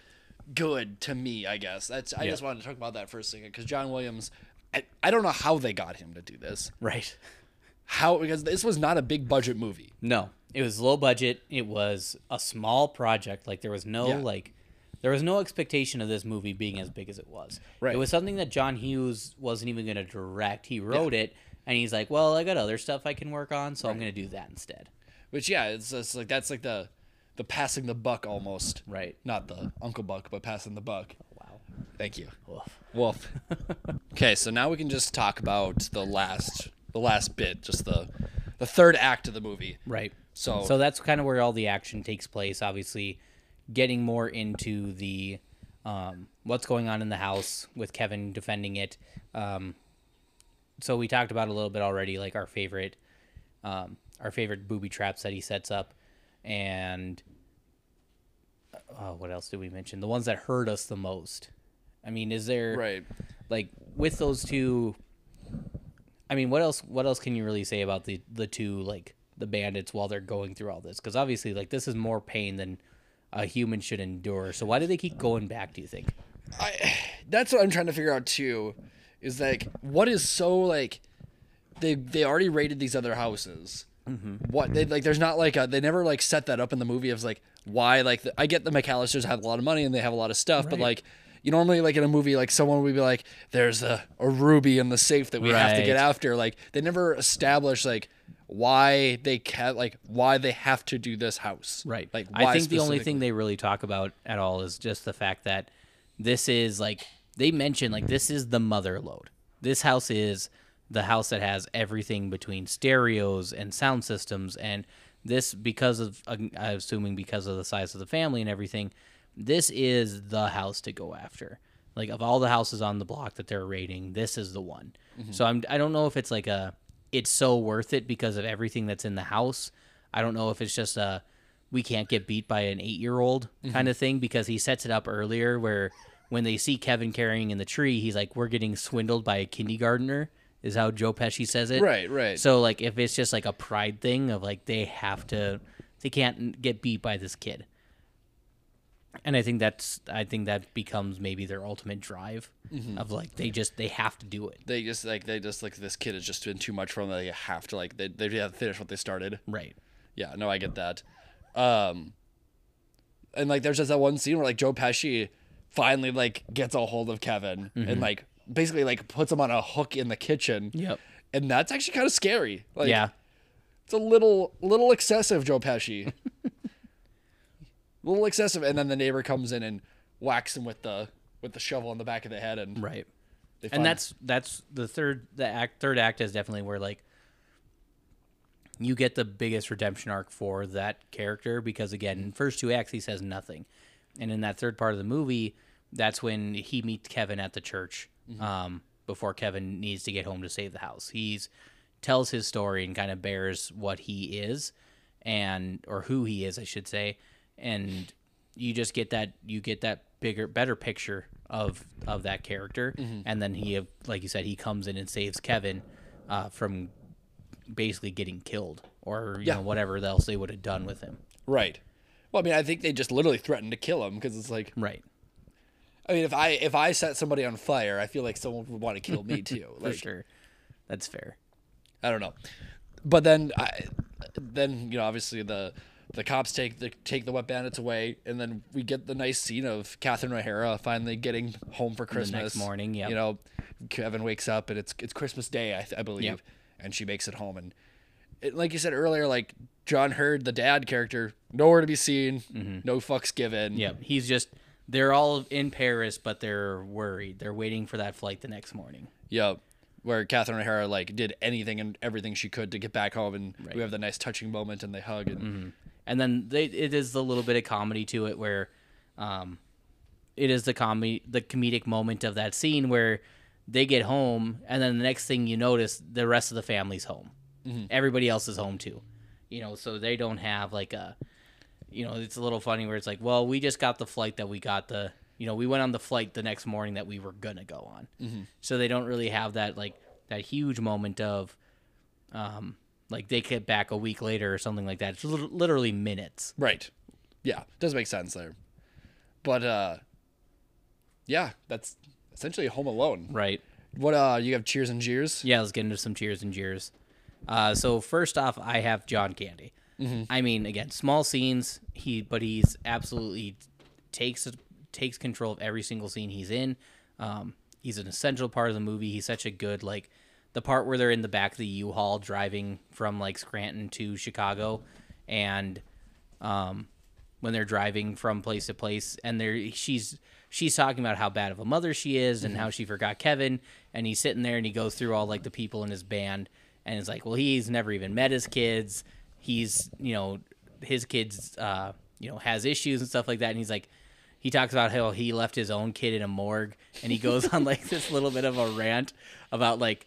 good to me. I guess that's. I Yeah. just wanted to talk about that for a second because John Williams. I, I don't know how they got him to do this. Right. How because this was not a big budget movie. No, it was low budget. It was a small project. Like there was no Yeah. like there was no expectation of this movie being as big as it was. Right. It was something that John Hughes wasn't even going to direct. He wrote it, and he's like, "Well, I got other stuff I can work on, so I'm going to do that instead." Which yeah, it's just like that's like the the passing the buck almost. Right. Not the Uncle Buck, but passing the buck. Oh, wow. Thank you. Woof. Wolf. <laughs> okay, so now we can just talk about the last the last bit, just the the third act of the movie. Right. So, So that's kind of where all the action takes place. Obviously, getting more into the um, what's going on in the house with Kevin defending it. Um, so we talked about a little bit already, like our favorite, um, our favorite booby traps that he sets up, and uh, what else did we mention? The ones that hurt us the most. I mean, is there right. like with those two i mean what else what else can you really say about the the two like the bandits while they're going through all this because obviously like this is more pain than a human should endure so why do they keep going back do you think I that's what I'm trying to figure out too, is like what is so like they they already raided these other houses. Mm-hmm. What they like? There's not like a, they never like set that up in the movie of like why like the, I get the McAllisters have a lot of money and they have a lot of stuff, but like you normally like in a movie like someone would be like there's a, a ruby in the safe that we have to get after. Like they never establish like why they can like why they have to do this house. right. Like i think the only thing they really talk about at all is just the fact that this is like they mention like this is the mother load. This house is the house that has everything between stereos and sound systems and this because of uh, i'm assuming because of the size of the family and everything this is the house to go after. Like of all the houses on the block that they're rating this is the one. Mm-hmm. So i'm i don't know if it's like a it's so worth it because of everything that's in the house i don't know if it's just a we can't get beat by an eight year old mm-hmm. kind of thing because he sets it up earlier where when they see Kevin carrying in the tree, he's like, We're getting swindled by a kindergartner, is how Joe Pesci says it. Right, right. So, like, if it's just like a pride thing of like they have to, they can't get beat by this kid. And I think that's, I think that becomes maybe their ultimate drive of like, they just, they have to do it. they just like they just like this kid has just been too much for them. They have to like they they have to finish what they started. Right. Yeah, no, I get that. Um, and like there's just that one scene where like Joe Pesci finally like gets a hold of Kevin and like basically like puts him on a hook in the kitchen. Yep. And that's actually kind of scary. Like, yeah. it's a little little excessive, Joe Pesci. <laughs> little excessive, and then the neighbor comes in and whacks him with the with the shovel on the back of the head, and Right. and that's that's the third the act third act is definitely where like you get the biggest redemption arc for that character because again in first two acts he says nothing. And in that third part of the movie that's when he meets kevin at the church um, before kevin needs to get home to save the house. He's tells his story and kind of bears what he is and or who he is i should say and you just get that you get that bigger better picture of of that character. And then he like you said he comes in and saves kevin uh, from basically getting killed or you Yeah. know whatever else they would have done with him. Right. Well, I mean, I think they just literally threatened to kill him because it's like right. I mean, if I if I set somebody on fire, I feel like someone would want to kill me <laughs> too. for Like sure. That's fair. I don't know, but then I then you know obviously the the cops take the take the wet bandits away, and then we get the nice scene of Catherine O'Hara finally getting home for Christmas. morning, Yeah, You know, Kevin wakes up and it's it's Christmas Day, I, I believe, Yep. and she makes it home. And. It, like you said earlier, like John Heard, the dad character, nowhere to be seen, mm-hmm. no fucks given. yeah he's just they're all in paris but they're worried. They're waiting for that flight the next morning. Yeah, where Catherine O'Hara like did anything and everything she could to get back home, and we have the nice touching moment, and they hug, and mm-hmm. And then they, it is the little bit of comedy to it where um, it is the comedy the comedic moment of that scene where they get home and then the next thing you notice the rest of the family's home. Everybody else is home too. You know so they don't have like a you know it's a little funny where it's like well we just got the flight that we got the you know we went on the flight the next morning that we were gonna go on. So they don't really have that like that huge moment of um like they get back a week later or something like that it's literally minutes right, yeah, does make sense there, but uh, yeah, that's essentially Home Alone. right What uh, you have Cheers and Jeers? yeah let's get into some cheers and jeers uh so first off i have john candy i mean again small scenes he but he's absolutely takes takes control of every single scene he's in. Um, he's an essential part of the movie. He's such a good like the part where they're in the back of the U-Haul driving from like Scranton to Chicago, and um, when they're driving from place to place, and they're she's she's talking about how bad of a mother she is and how she forgot Kevin, and he's sitting there and he goes through all like the people in his band, and it's like, well, he's never even met his kids. He's you know his kids uh, you know has issues and stuff like that, and he's like. He talks about how he left his own kid in a morgue, and he goes on like <laughs> this little bit of a rant about like,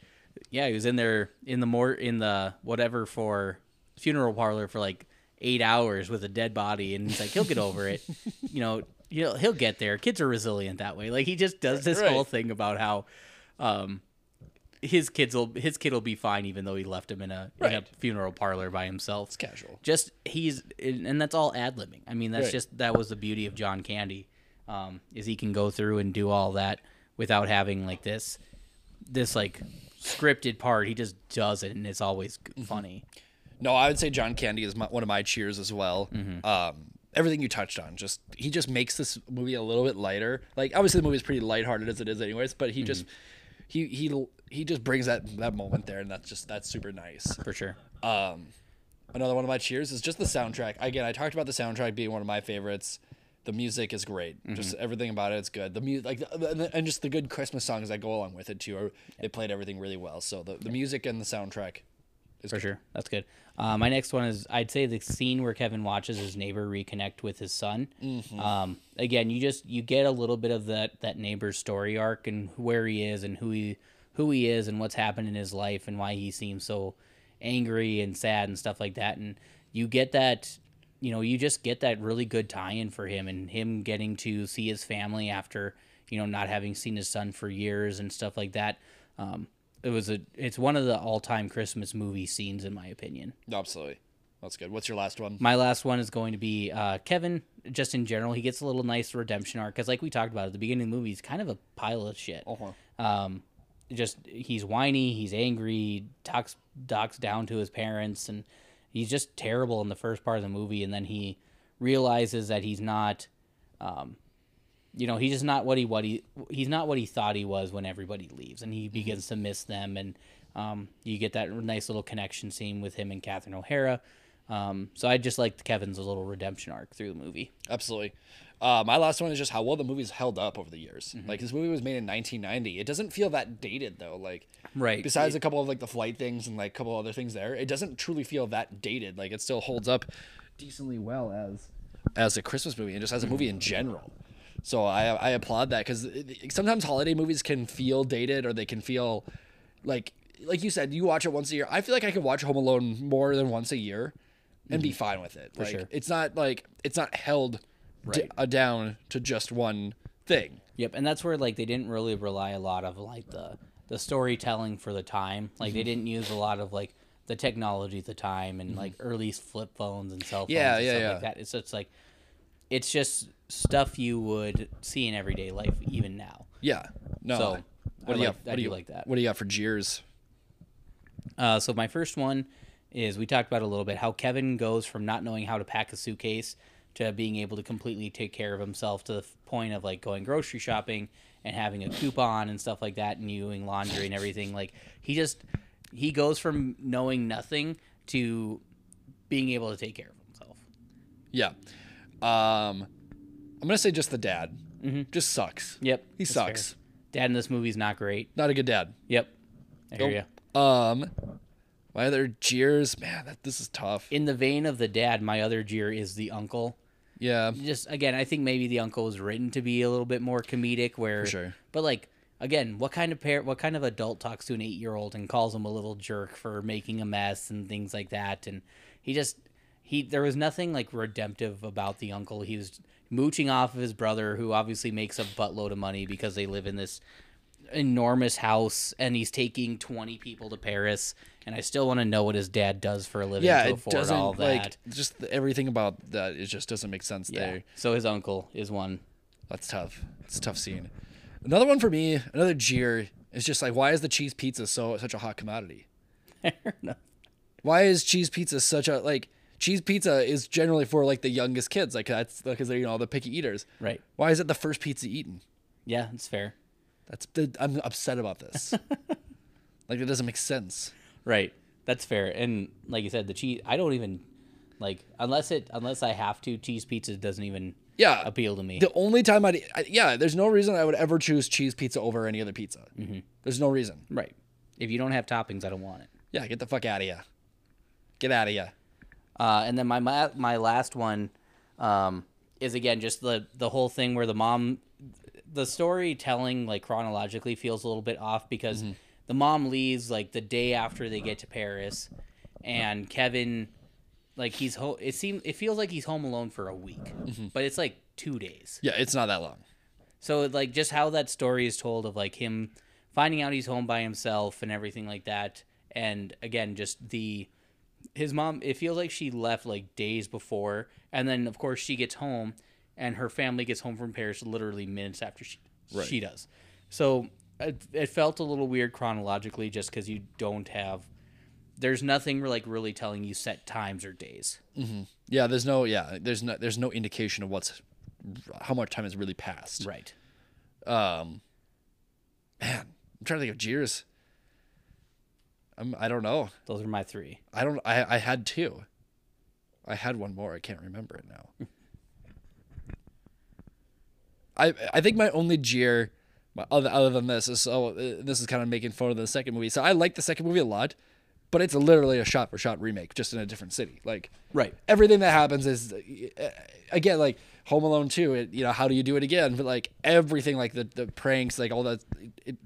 yeah, he was in there in the more in the whatever for funeral parlor for like eight hours with a dead body, and he's like, he'll get over it. <laughs> you know, he'll he'll get there. Kids are resilient that way. Like he just does this Right. whole thing about how, um, his kids will his kid will be fine even though he left him in a, in a funeral parlor by himself. It's casual. Just he's and that's all ad libbing. I mean, that's Right. just that was the beauty of John Candy, um, is he can go through and do all that without having like this, this like scripted part. He just does it, and it's always Mm-hmm. funny. No, I would say John Candy is my, one of my cheers as well. Mm-hmm. Um, everything you touched on, just he just makes this movie a little bit lighter. Like obviously the movie is pretty lighthearted as it is, anyways. But he just Mm-hmm. he he he just brings that that moment there, and that's just that's super nice. For sure. Another one of my cheers is just the soundtrack. Again, I talked about the soundtrack being one of my favorites. The music is great. Mm-hmm. Just everything about it, it is good. The music, like, the- the- and just the good Christmas songs that go along with it too. Are, they played everything really well. So the, the music and the soundtrack is For good. sure. That's good. Uh, my next one is I'd say the scene where Kevin watches his neighbor reconnect with his son. Mm-hmm. Um, again, you just you get a little bit of that that neighbor's story arc and where he is and who he who he is and what's happened in his life and why he seems so angry and sad and stuff like that. And you get that you know, you just get that really good tie-in for him and him getting to see his family after, you know, not having seen his son for years and stuff like that. Um, it was a it's one of the all-time Christmas movie scenes in my opinion. Absolutely, that's good. What's your last one? My last one is going to be uh, Kevin. Just in general, he gets a little nice redemption arc because, like we talked about at the beginning of the movie, he's kind of a pile of shit. Uh-huh. Um, just he's whiny, he's angry, talks talks down to his parents, and he's just terrible in the first part of the movie. And then he realizes that he's not, um, you know, he's just not what he what he he's not what he thought he was when everybody leaves, and he begins to miss them. And um, you get that nice little connection scene with him and Catherine O'Hara. Um, so I just liked Kevin's little redemption arc through the movie. Absolutely. Uh, my last one is just how well the movie's held up over the years. Mm-hmm. Like this movie was made in 1990. It doesn't feel that dated though. Like Right. besides a couple of like the flight things and like a couple other things there, it doesn't truly feel that dated. Like it still holds up decently well as as a Christmas movie and just as a movie in general. So I I applaud that because sometimes holiday movies can feel dated or they can feel like like you said you watch it once a year. I feel like I could watch Home Alone more than once a year and be fine with it. like sure. it's not like it's not held d- Right. uh, down to just one thing. Yep, and that's where like they didn't really rely a lot of like the the storytelling for the time. Like Mm-hmm. they didn't use a lot of like the technology at the time and like early flip phones and cell phones Yeah, and yeah, stuff yeah. like that. It's just like it's just stuff you would see in everyday life even now. Yeah. No. So, what I do you like- have- I do you like that. What do you got for jeers? Uh, so my first one is we talked about a little bit how Kevin goes from not knowing how to pack a suitcase to being able to completely take care of himself to the point of like going grocery shopping and having a coupon and stuff like that and doing laundry and everything. Like he just he goes from knowing nothing to being able to take care of himself. Yeah. Um, I'm gonna say just the dad. Just sucks. Yep, He that's fair. sucks. Dad in this movie's not great. Not a good dad. Yep, I hear Nope. ya. Um, my other jeers, man, that this is tough. In the vein of the dad, my other jeer is the uncle. Yeah. just again, I think maybe the uncle was written to be a little bit more comedic. Where, sure. but like again, what kind of parent, what kind of adult talks to an eight year old and calls him a little jerk for making a mess and things like that? And he just he there was nothing like redemptive about the uncle. He was mooching off of his brother, who obviously makes a buttload of money because they live in this enormous house and he's taking 20 people to Paris and I still want to know what his dad does for a living Yeah, to it afford doesn't all that. like just the, everything about that. It just doesn't make sense yeah. there. So his uncle is one That's tough. It's a tough scene. Another one for me, another jeer is just like why is the cheese pizza so such a hot commodity? <laughs> Fair enough. Why is cheese pizza such a like cheese pizza is generally for like the youngest kids, like that's because they're you know the picky eaters. Right. Why is it the first pizza eaten? Yeah, it's fair. That's the, I'm upset about this. <laughs> like it doesn't make sense. Right. That's fair. And like you said, the cheese I don't even like unless it unless I have to, cheese pizza doesn't even Yeah. appeal to me. The only time I'd I, yeah, there's no reason I would ever choose cheese pizza over any other pizza. Mm-hmm. There's no reason. right. If you don't have toppings, I don't want it. Yeah, get the fuck out of here. Get out of here. Uh, and then my my, my last one um, is again just the the whole thing where the mom, the storytelling like chronologically feels a little bit off because the mom leaves like the day after they get to Paris, and Kevin, like he's home. it seems it feels like he's home alone for a week, mm-hmm. but it's like two days. Yeah, it's not that long. So like just how that story is told of like him finding out he's home by himself and everything like that, and again just the his mom. It feels like she left like days before, and then of course she gets home, and her family gets home from Paris literally minutes after she Right. she does. So it, it felt a little weird chronologically, just because you don't have. There's nothing like really telling you set times or days. Yeah, there's no yeah, there's no there's no indication of what's how much time has really passed. Right. Um man, I'm trying to think of Jeers. I'm I don't know. Those are my three. I don't I I had two. I had one more. I can't remember it now. <laughs> I I think my only jeer other other than this is so uh, this is kind of making fun of the second movie. So I like the second movie a lot, but it's literally a shot for shot remake just in a different city. Like Right. everything that happens is uh, again like Home Alone 2 it, you know how do you do it again but like everything like the the pranks like all that it,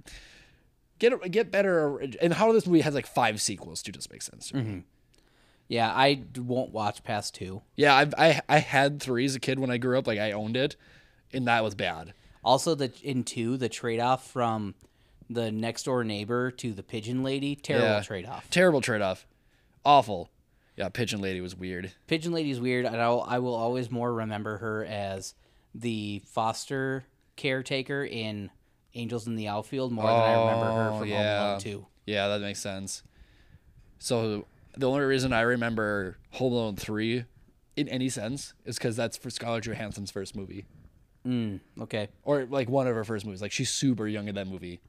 get get better and how this movie has like five sequels to just make sense me. Yeah, I won't watch past two. yeah I've, I I had 3 as a kid when I grew up like I owned it and that was bad Also, the in two, the trade off from the next door neighbor to the pigeon lady, terrible Yeah. trade off. terrible trade off awful yeah Pigeon Lady was weird Pigeon lady's weird, and I'll, I will always more remember her as the foster caretaker in Angels in the Outfield more than I remember her Oh, from yeah. Home Alone two. yeah that makes sense so the only reason I remember Home Alone 3 in any sense is because that's for Scarlett Johansson's first movie Mm, okay, or like one of her first movies. Like she's super young in that movie.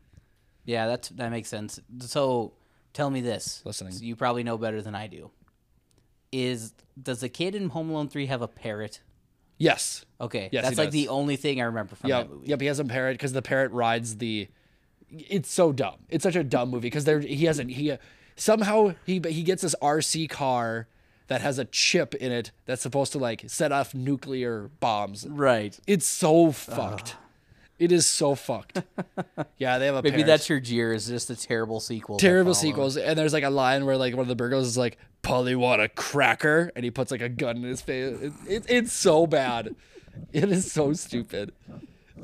yeah, that's that makes sense. So, tell me this. Listening. So you probably know better than I do. Is does the kid in Home Alone three have a parrot? Yes. Okay, Yes, that's like does. the only thing I remember from Yep. that movie. Yep. He has a parrot because the parrot rides the. It's so dumb. It's such a dumb movie because there he hasn't he somehow he he gets this RC car that has a chip in it that's supposed to like set off nuclear bombs. Right. It's so fucked. It is so fucked. <laughs> yeah, they have a Maybe parrot. that's your jeer. Is just a terrible sequel. terrible sequels. And there's like a line where like one of the burglars is like, "Polly want a cracker," and he puts like a gun in his face. It, it, it's so bad. It is so stupid.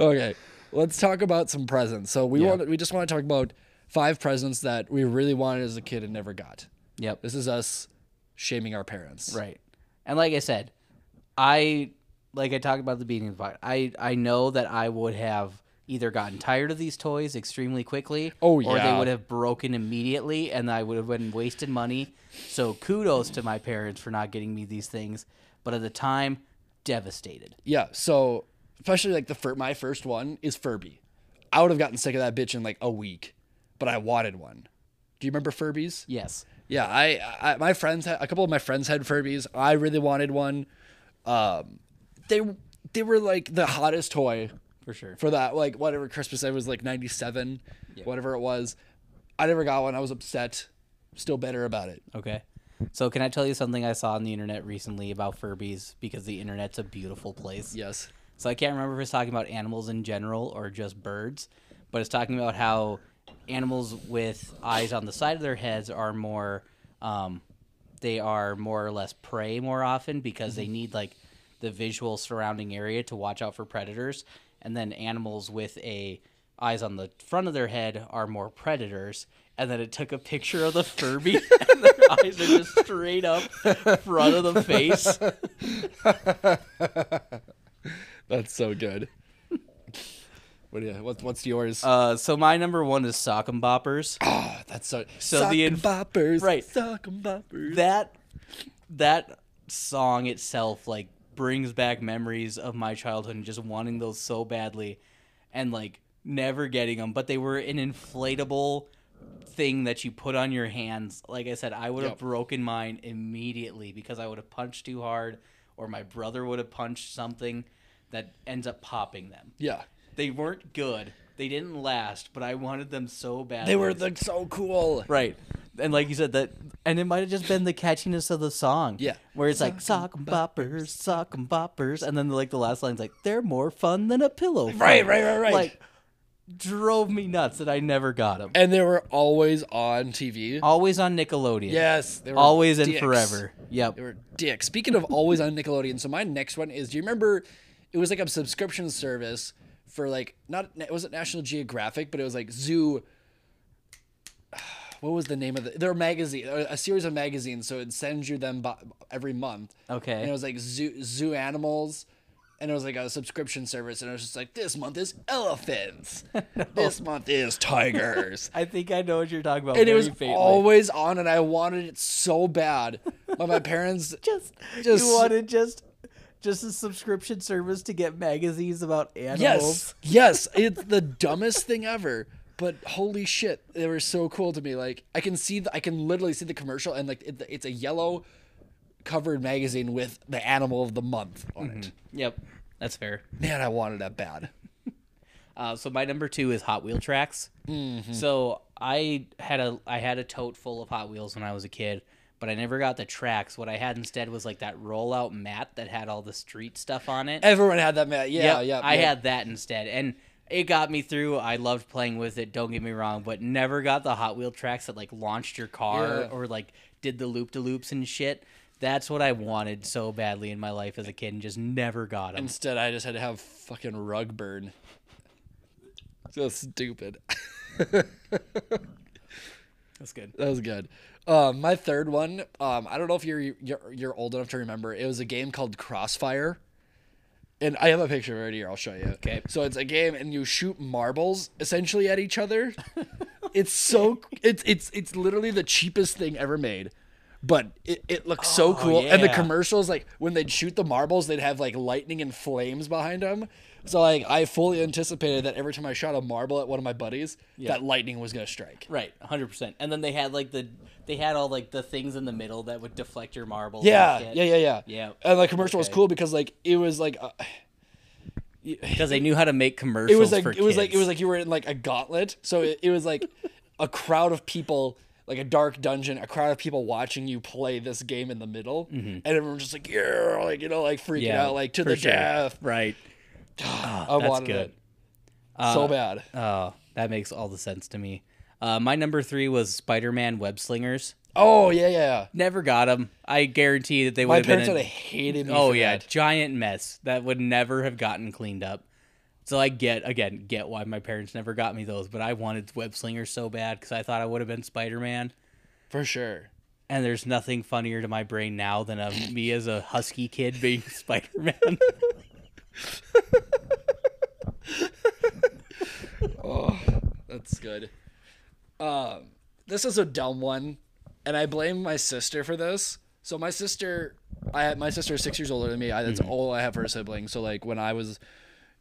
Okay, let's talk about some presents. So we want we just want to talk about five presents that we really wanted as a kid and never got. Yep. This is us shaming our parents. Right. And like I said, I like I talked about the beating the. I I know that I would have either gotten tired of these toys extremely quickly, Oh, yeah. or they would have broken immediately, and I would have been wasted money. So kudos to my parents for not getting me these things, but at the time, devastated. Yeah. So especially like the fir- my first one is Furby. I would have gotten sick of that bitch in like a week, but I wanted one. Do you remember Furbies? Yes. Yeah, I, I my friends had a couple of my friends had Furbies. I really wanted one. Um, they they were like the hottest toy For sure. for that like whatever Christmas it was like ninety seven, whatever it was. I never got one. I was upset. Still bitter about it. Okay. So can I tell you something I saw on the internet recently about Furbies because the internet's a beautiful place. Yes. So I can't remember if it's talking about animals in general or just birds, but it's talking about how animals with eyes on the side of their heads are more, um, they are more or less prey more often because they need like the visual surrounding area to watch out for predators, and then animals with a eyes on the front of their head are more predators. And then it took a picture of the Furby, <laughs> and their eyes are just straight up front of the face. <laughs> That's so good. What do you, what, what's yours? Uh, so my number one is sock 'em boppers. oh, that's so. so Sock the inf- boppers, right. Sock 'em boppers. that that song itself like brings back memories of my childhood and just wanting those so badly and like never getting them but they were an inflatable thing that you put on your hands like i said i would have Yep. broken mine immediately because i would have punched too hard or my brother would have punched something that ends up popping them Yeah. They weren't good they didn't last but i wanted them so bad They were like so cool. Right. And like you said, that, and it might have just been the catchiness of the song. Yeah. Where it's like, sock 'em boppers, sock 'em boppers. And then like the last line's like, they're more fun than a pillow. fight." Right, right, right, right. Like, drove me nuts that I never got them. And they were always on TV. Always on Nickelodeon. Yes. They were Always and dicks. forever. Yep. They were dicks. Speaking of always on Nickelodeon, so my next one is do you remember it was like a subscription service for like not it wasn't National Geographic, but it was like Zoo <sighs> what was the name of the their magazine a series of magazines so it sends you them bu- every month Okay. and it was like zoo zoo animals and it was like a subscription service and it was just like this month is elephants <laughs> this month is tigers <laughs> I think I know what you're talking about. and it was faintly. always on and i wanted it so bad but my <laughs> parents just, just- you wanted just just a subscription service to get magazines about animals. Yes, yes, it's the dumbest thing ever. But holy shit, they were so cool to me. Like I can see, the, I can literally see the commercial, and like it, it's a yellow covered magazine with the animal of the month on it. Yep. That's fair. Man, I wanted that bad. Uh, so my number two is Hot Wheel tracks. Mm-hmm. So I had a I had a tote full of Hot Wheels when I was a kid, but I never got the tracks. What I had instead was like that rollout mat that had all the street stuff on it. Everyone had that mat. Yeah, Yep, yeah. I yeah. had that instead, and it got me through. I loved playing with it. Don't get me wrong, but never got the Hot Wheel tracks that like launched your car Yeah. or like did the loop de loops and shit. That's what I wanted so badly in my life as a kid, and just never got them. Instead, I just had to have fucking rug burn. <laughs> So stupid. <laughs> That's good. That was good. Um, my third one, um, I don't know if you're, you're you're old enough to remember. It was a game called Crossfire, and I have a picture of it right here. I'll show you. Okay. So it's a game, and you shoot marbles essentially at each other. <laughs> it's so it's it's it's literally the cheapest thing ever made. But it, it looks so Oh, cool, and the commercials like when they'd shoot the marbles, they'd have like lightning and flames behind them. So like I fully anticipated that every time I shot a marble at one of my buddies, that lightning was gonna strike. Right, hundred percent. And then they had like the they had all like the things in the middle that would deflect your marbles. Yeah, yeah, yeah, yeah. Yeah. And the commercial was cool because like it was like uh, <sighs> because they knew how to make commercials. it was like for it was like it was like you were in like a gauntlet. So it, it was like a crowd of people, like a dark dungeon, a crowd of people watching you play this game in the middle, and everyone just like yeah, like you know, like freaking Mm-hmm. Yeah, out, like to the sure. death. right. <sighs> I that's wanted good. it so bad. Oh, that makes all the sense to me. Uh, my number three was Spider-Man web slingers. Oh yeah, yeah. Never got them. I guarantee that they would My have been. My parents a- would have hated me. oh yeah, that. giant mess that would never have gotten cleaned up. So I get again get why my parents never got me those, but I wanted web slingers so bad because I thought I would have been Spider-Man. for sure. And there's nothing funnier to my brain now than a, <laughs> me as a husky kid being <laughs> Spider-Man. <laughs> Oh, that's good. Um, this is a dumb one, and I blame my sister for this. So my sister, I my sister is six years older than me. I, that's all I have for a sibling. So like when I was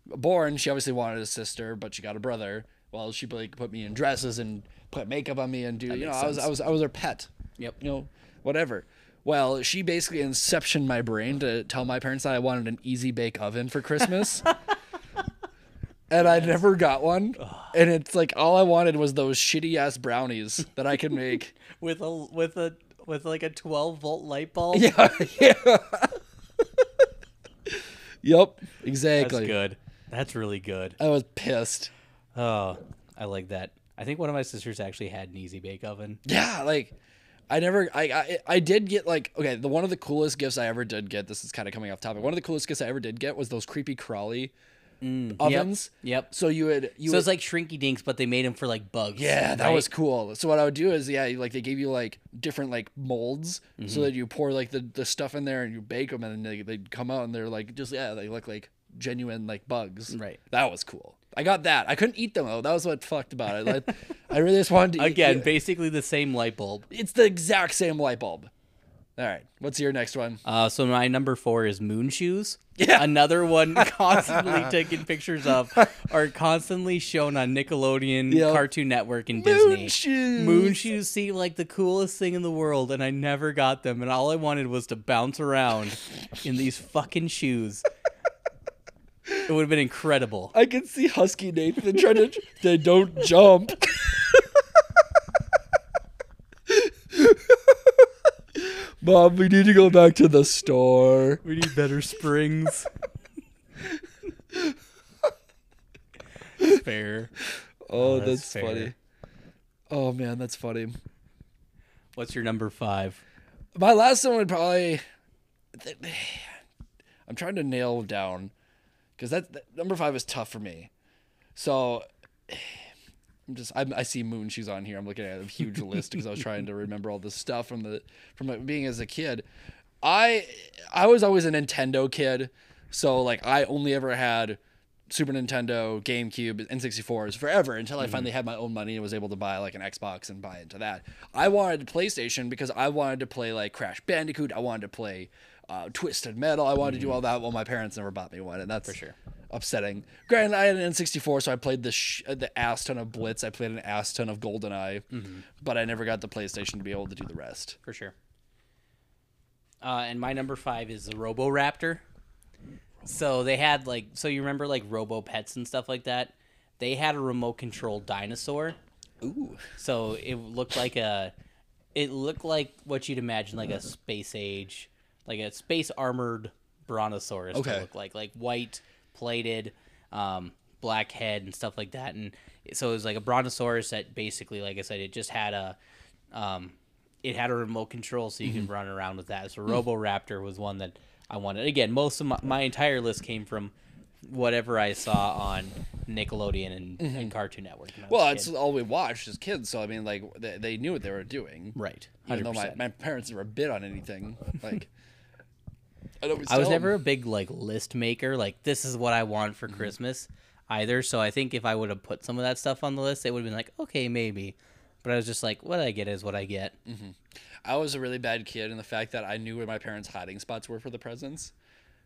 born, she obviously wanted a sister, but she got a brother. Well, she like put me in dresses and put makeup on me and do you know I was. I was I was her pet. Yep. You know whatever. Well, she basically inceptioned my brain to tell my parents that I wanted an easy bake oven for Christmas. <laughs> and I never got one. And it's like all I wanted was those shitty ass brownies that I could make. <laughs> with a with a with like a 12 volt light bulb. yeah, <laughs> yeah. yep, That's exactly. good. That's really good. I was pissed. Oh, I like that. I think one of my sisters actually had an easy bake oven. Yeah, like I never I, I I did get like okay, the one of the coolest gifts I ever did get, this is kind of coming off topic. One of the coolest gifts I ever did get was those creepy crawly ovens. Yep. So you would you So would, it's like Shrinky Dinks, but they made them for like bugs. Yeah, that right? was cool. So what I would do is, yeah, like they gave you like different like molds, Mm-hmm. so that you pour like the, the stuff in there and you bake them, and then they they'd come out and they're like just yeah, they look like genuine like bugs. Right. That was cool. I got that. I couldn't eat them though. That was what fucked about it. Like, I really just wanted to eat- again basically the same light bulb. It's the exact same light bulb. All right. What's your next one? Uh, so my number four is Moon Shoes. Yeah. Another one <laughs> constantly taken pictures of are constantly shown on Nickelodeon, Yep. Cartoon Network, and Moon Disney. shoes. Moon shoes seem like the coolest thing in the world, and I never got them. And all I wanted was to bounce around in these fucking shoes. It would have been incredible. I can see Husky Nathan trying to. They don't jump. <laughs> Mom, we need to go back to the store. We need better springs. Fair. Oh, oh, that's that's, fair. funny. Oh man, that's funny. What's your number five? My last one would probably. <sighs> I'm trying to nail down because that, that number five is tough for me. So I'm just I'm, I see moon shoes on here. I'm looking at a huge list because I was trying to <laughs> remember all this stuff from the from like, being as a kid. I I was always a Nintendo kid, so like I only ever had Super Nintendo, GameCube, N64s forever until I finally had my own money and was able to buy like an Xbox and buy into that. I wanted a PlayStation because I wanted to play like Crash Bandicoot. I wanted to play uh, Twisted Metal. I wanted to do all that. Well, my parents never bought me one, and that's For sure. Upsetting. Granted, I had an N64, so I played the sh- the ass ton of Blitz. I played an ass ton of GoldenEye, but I never got the PlayStation to be able to do the rest. for sure. Uh, and my number five is the Robo Raptor. So they had like, so you remember like Robo Pets and stuff like that. They had a remote controlled dinosaur. Ooh, So it looked like a, it looked like what you'd imagine like a space age, like a space armored brontosaurus Okay. to look like, like white plated, um, black head and stuff like that. And so it was like a brontosaurus that basically, like I said, it just had a, um, it had a remote control so you can run around with that. So Robo Raptor was one that I wanted. Again, most of my, my entire list came from whatever I saw on Nickelodeon and, and Cartoon Network. when I was well, a that's all we watched as kids. So I mean, like they, they knew what they were doing. right. Even though my, 100%. my parents never bid on anything. Like I, I was never a big like list maker. Like this is what I want for mm-hmm. Christmas either. So I think if I would have put some of that stuff on the list, it would have been like okay maybe. But I was just like, what I get is what I get. Mm-hmm. I was a really bad kid in the fact that I knew where my parents' hiding spots were for the presents.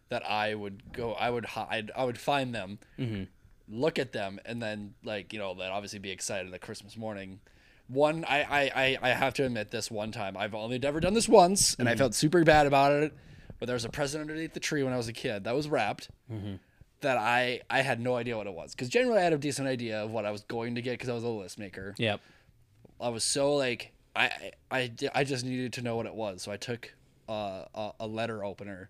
That I would go, I would hide, I would find them, mm-hmm. look at them, and then like you know, then obviously be excited at Christmas morning. One, I, I, I, I have to admit this one time. I've only ever done this once, and I felt super bad about it. But there was a present underneath the tree when I was a kid that was wrapped. That I, I had no idea what it was because generally I had a decent idea of what I was going to get because I was a list maker. Yep. I was so like I I I, just needed to know what it was, so I took uh, a a letter opener,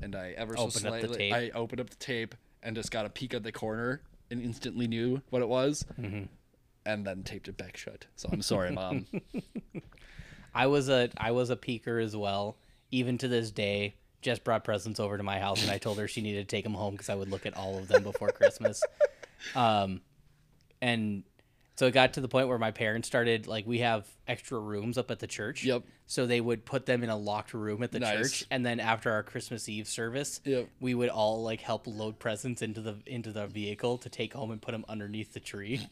and I ever so Opened slightly. I opened up the tape and just got a peek at the corner and instantly knew what it was, Mm-hmm. and then taped it back shut. So I'm sorry, mom. <laughs> I was a I was a peeker as well. Even to this day, Jess brought presents over to my house, and I told her she needed to take them home because I would look at all of them before Christmas. Um, and so it got to the point where my parents started like we have extra rooms up at the church. Yep. So they would put them in a locked room at the Nice. church, and then after our Christmas Eve service, Yep. we would all like help load presents into the into the vehicle to take home and put them underneath the tree.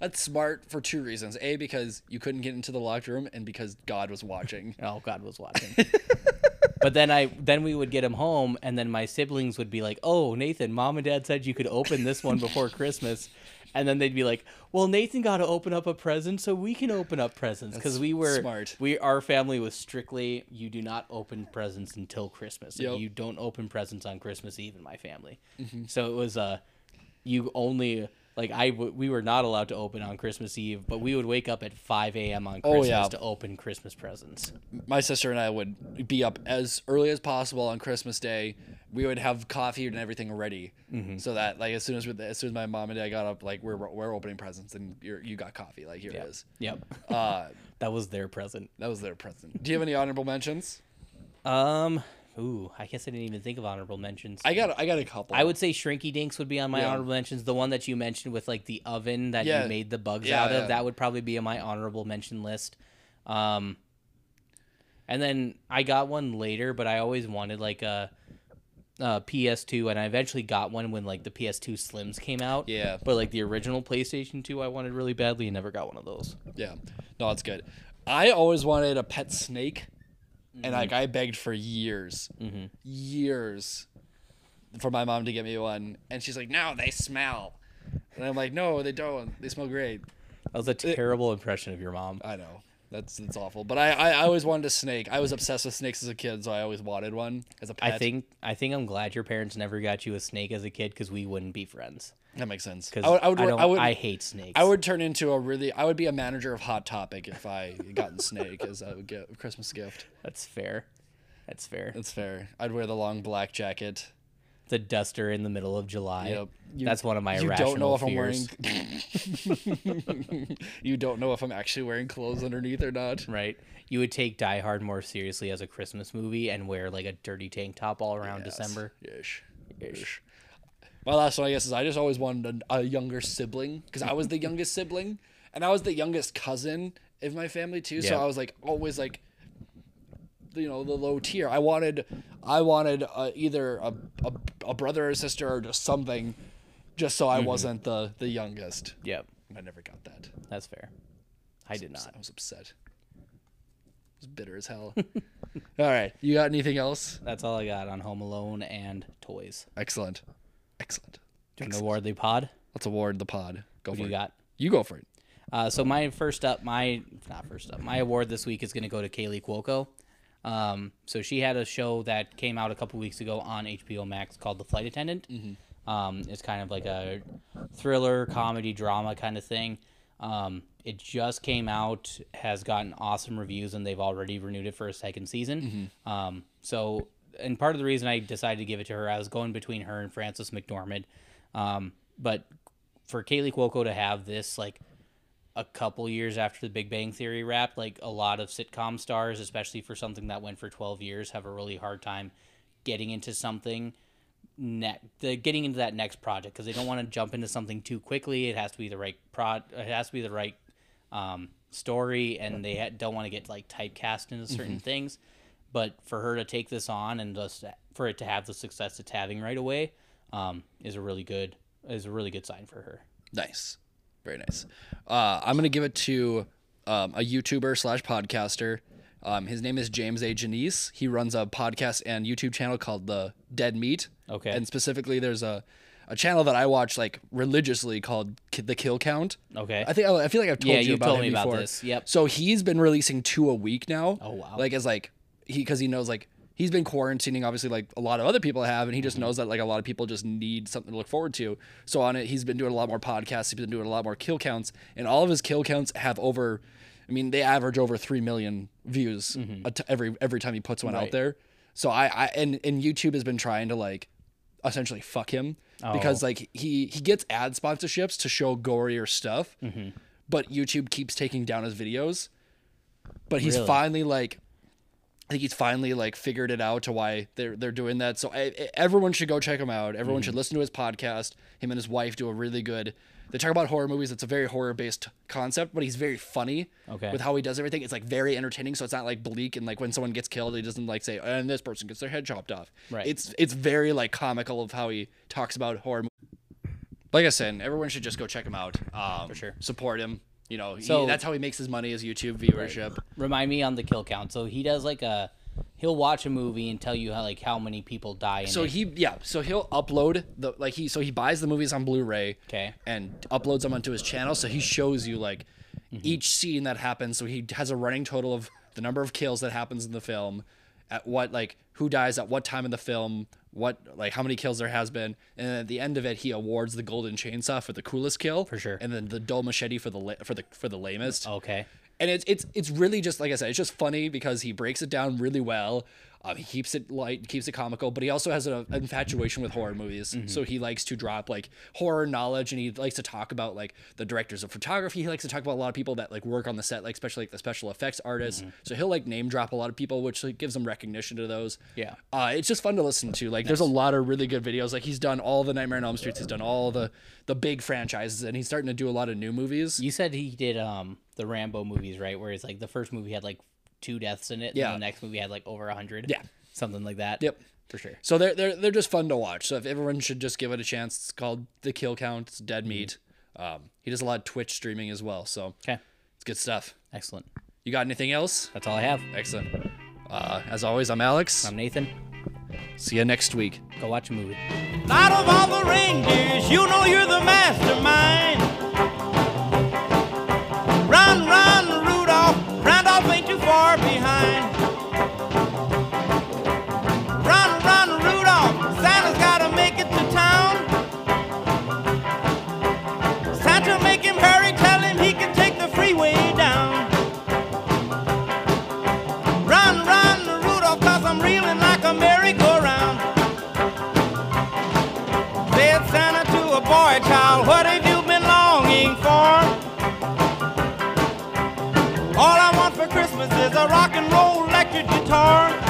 That's smart for two reasons: a because you couldn't get into the locked room, and because God was watching. Oh, God was watching. <laughs> but then I then we would get him home, and then my siblings would be like, "Oh, Nathan, mom and dad said you could open this one before Christmas," and then they'd be like, "Well, Nathan got to open up a present, so we can open up presents because we were smart. We our family was strictly you do not open presents until Christmas. Yep. You don't open presents on Christmas Eve in my family. Mm-hmm. So it was uh, you only. Like I, w- we were not allowed to open on Christmas Eve, but we would wake up at 5 a.m. on Oh, Christmas yeah. to open Christmas presents. my sister and I would be up as early as possible on Christmas Day. We would have coffee and everything ready, Mm-hmm. so that like as soon as we, as soon as my mom and dad got up, like we're we're opening presents and you're, you got coffee. Like here Yep. it is. Yep. Uh, <laughs> That was their present. that was their present. Do you have any honorable mentions? Um, ooh, I guess I didn't even think of honorable mentions. I, got I got a couple. I would say Shrinky Dinks would be on my Yeah. honorable mentions. The one that you mentioned with like the oven that Yeah. you made the bugs Yeah, out of, yeah. that would probably be on my honorable mention list. Um, and then I got one later, but I always wanted like a, a PS2, and I eventually got one when like the PS2 Slims came out. Yeah. But like the original PlayStation 2, I wanted really badly and never got one of those. Yeah, no, it's good. I always wanted a pet snake. And like I begged for years, mm-hmm. years, for my mom to get me one, and she's like, "No, they smell," and I'm like, "No, they don't. They smell great." That was a terrible impression of your mom. I know that's that's awful, but I, I I always wanted a snake. I was obsessed with snakes as a kid, so I always wanted one as a pet. I think I think I'm glad your parents never got you a snake as a kid because we wouldn't be friends. that makes sense. Because I would I would I, I, would I hate snakes. I would turn into a really I would be a manager of Hot Topic if I gotten a snake as a Christmas gift. That's fair. That's fair. That's fair. I'd wear the long black jacket. The duster in the middle of July. Yep. You- That's one of my you irrational don't know if fears. I'm wearing. <laughs> you don't know if I'm actually wearing clothes underneath or not. Right. You would take Die Hard more seriously as a Christmas movie and wear like a dirty tank top all around December. Ish. Ish. My last one, I guess, is I just always wanted a, a younger sibling because I was the <laughs> youngest sibling and I was the youngest cousin in my family too. So I was like always like, you know, the low tier. I wanted, I wanted uh, either a, a a brother or sister or just something, just so I wasn't the the youngest. Yep. I never got that. That's fair. I did not. I was upset. I was bitter as hell. <laughs> All right, you got anything else? That's all I got on Home Alone and toys. Excellent, excellent. Do you want to award the pod? Let's award the pod. Go What for you it. got? You go for it. Uh, so my first up, my not first up, my award this week is going to go to Kaley Cuoco. Um, so she had a show that came out a couple weeks ago on HBO Max called The Flight Attendant. Um, it's kind of like a thriller, comedy, drama kind of thing. Um, it just came out, has gotten awesome reviews, and they've already renewed it for a second season. Um, so, and part of the reason I decided to give it to her, I was going between her and Frances McDormand. Um, but for Kaley Cuoco to have this, like, a couple years after the Big Bang Theory wrapped, like a lot of sitcom stars, especially for something that went for 12 years, have a really hard time getting into something ne- the getting into that next project because they don't want to jump into something too quickly. It has to be the right prod. It has to be the right um, story, and they ha- don't want to get like typecast into certain things. But for her to take this on and just for it to have the success it's having right away um, is a really good is a really good sign for her. Nice, very nice. Uh, I'm gonna give it to um, a YouTuber slash podcaster. Um, his name is James A. Janisse. He runs a podcast and YouTube channel called the Dead Meat. Okay. And specifically, there's a a channel that I watch like religiously called Ki- the Kill Count. Okay. I think I feel like I've told Yeah, you you about told him me about before. this. Yep. So he's been releasing two a week now. Oh, wow. Like as like he because he knows like he's been quarantining obviously like a lot of other people have and he just Mm-hmm. knows that like a lot of people just need something to look forward to. So on it he's been doing a lot more podcasts. He's been doing a lot more kill counts and all of his kill counts have over. I mean they average over three million views a t- every every time he puts one out Mm-hmm. There. So I, I and and YouTube has been trying to like essentially fuck him because Oh. like he he gets ad sponsorships to show gorier stuff, Mm-hmm. but YouTube keeps taking down his videos. But he's Really? finally like, I think he's finally like figured it out to why they're they're doing that. So I, I- everyone should go check him out. Everyone Mm-hmm. should listen to his podcast. Him and his wife do a really good. They talk about horror movies. It's a very horror based concept, but he's very funny Okay. with how he does everything. It's like very entertaining. So it's not like bleak and like when someone gets killed, he doesn't like say, and this person gets their head chopped off. Right. It's it's very like comical of how he talks about horror. Like I said, everyone should just go check him out. Um, For sure. Support him. You know, he- So- that's how he makes his money is YouTube viewership. Remind me on the kill count. So he does like a he'll watch a movie and tell you how like how many people die in So it. he yeah, so he'll upload the like he so he buys the movies on blu-ray okay and uploads them onto his channel so he shows you like Mm-hmm. each scene that happens so he has a running total of the number of kills that happens in the film at what like who dies at what time in the film what like how many kills there has been and then at the end of it he awards the golden chainsaw for the coolest kill For sure. and then the dull machete for the for the for the lamest okay. and it's it's it's really just like I said, it's just funny because he breaks it down really well. Um, he keeps it light, keeps it comical, but he also has an infatuation with horror movies. Mm-hmm. So he likes to drop like horror knowledge, and he likes to talk about like the directors of photography. He likes to talk about a lot of people that like work on the set, like especially like the special effects artists. Mm-hmm. So he'll like name drop a lot of people, which like, gives him recognition to those. Yeah. Uh, it's just fun to listen to. Like, there's a lot of really good videos. Like, he's done all the Nightmare on Elm Streets. He's done all the the big franchises, and he's starting to do a lot of new movies. You said he did um the Rambo movies, right? Where it's like the first movie had like two deaths in it, Yeah. and the next movie had like over a hundred. Yeah. Something like that. Yep. For sure. So they're they're they're just fun to watch. So if everyone should just give it a chance, it's called The Kill Count. It's Dead Meat. Um, he does a lot of Twitch streaming as well, so Okay. it's good stuff. Excellent. You got anything else? That's all I have. Excellent. Uh, as always, I'm Alex. I'm Nathan. See you next week. Go watch a movie. Out of all the reindeers, you know you're the mastermind. Run, run, guitar.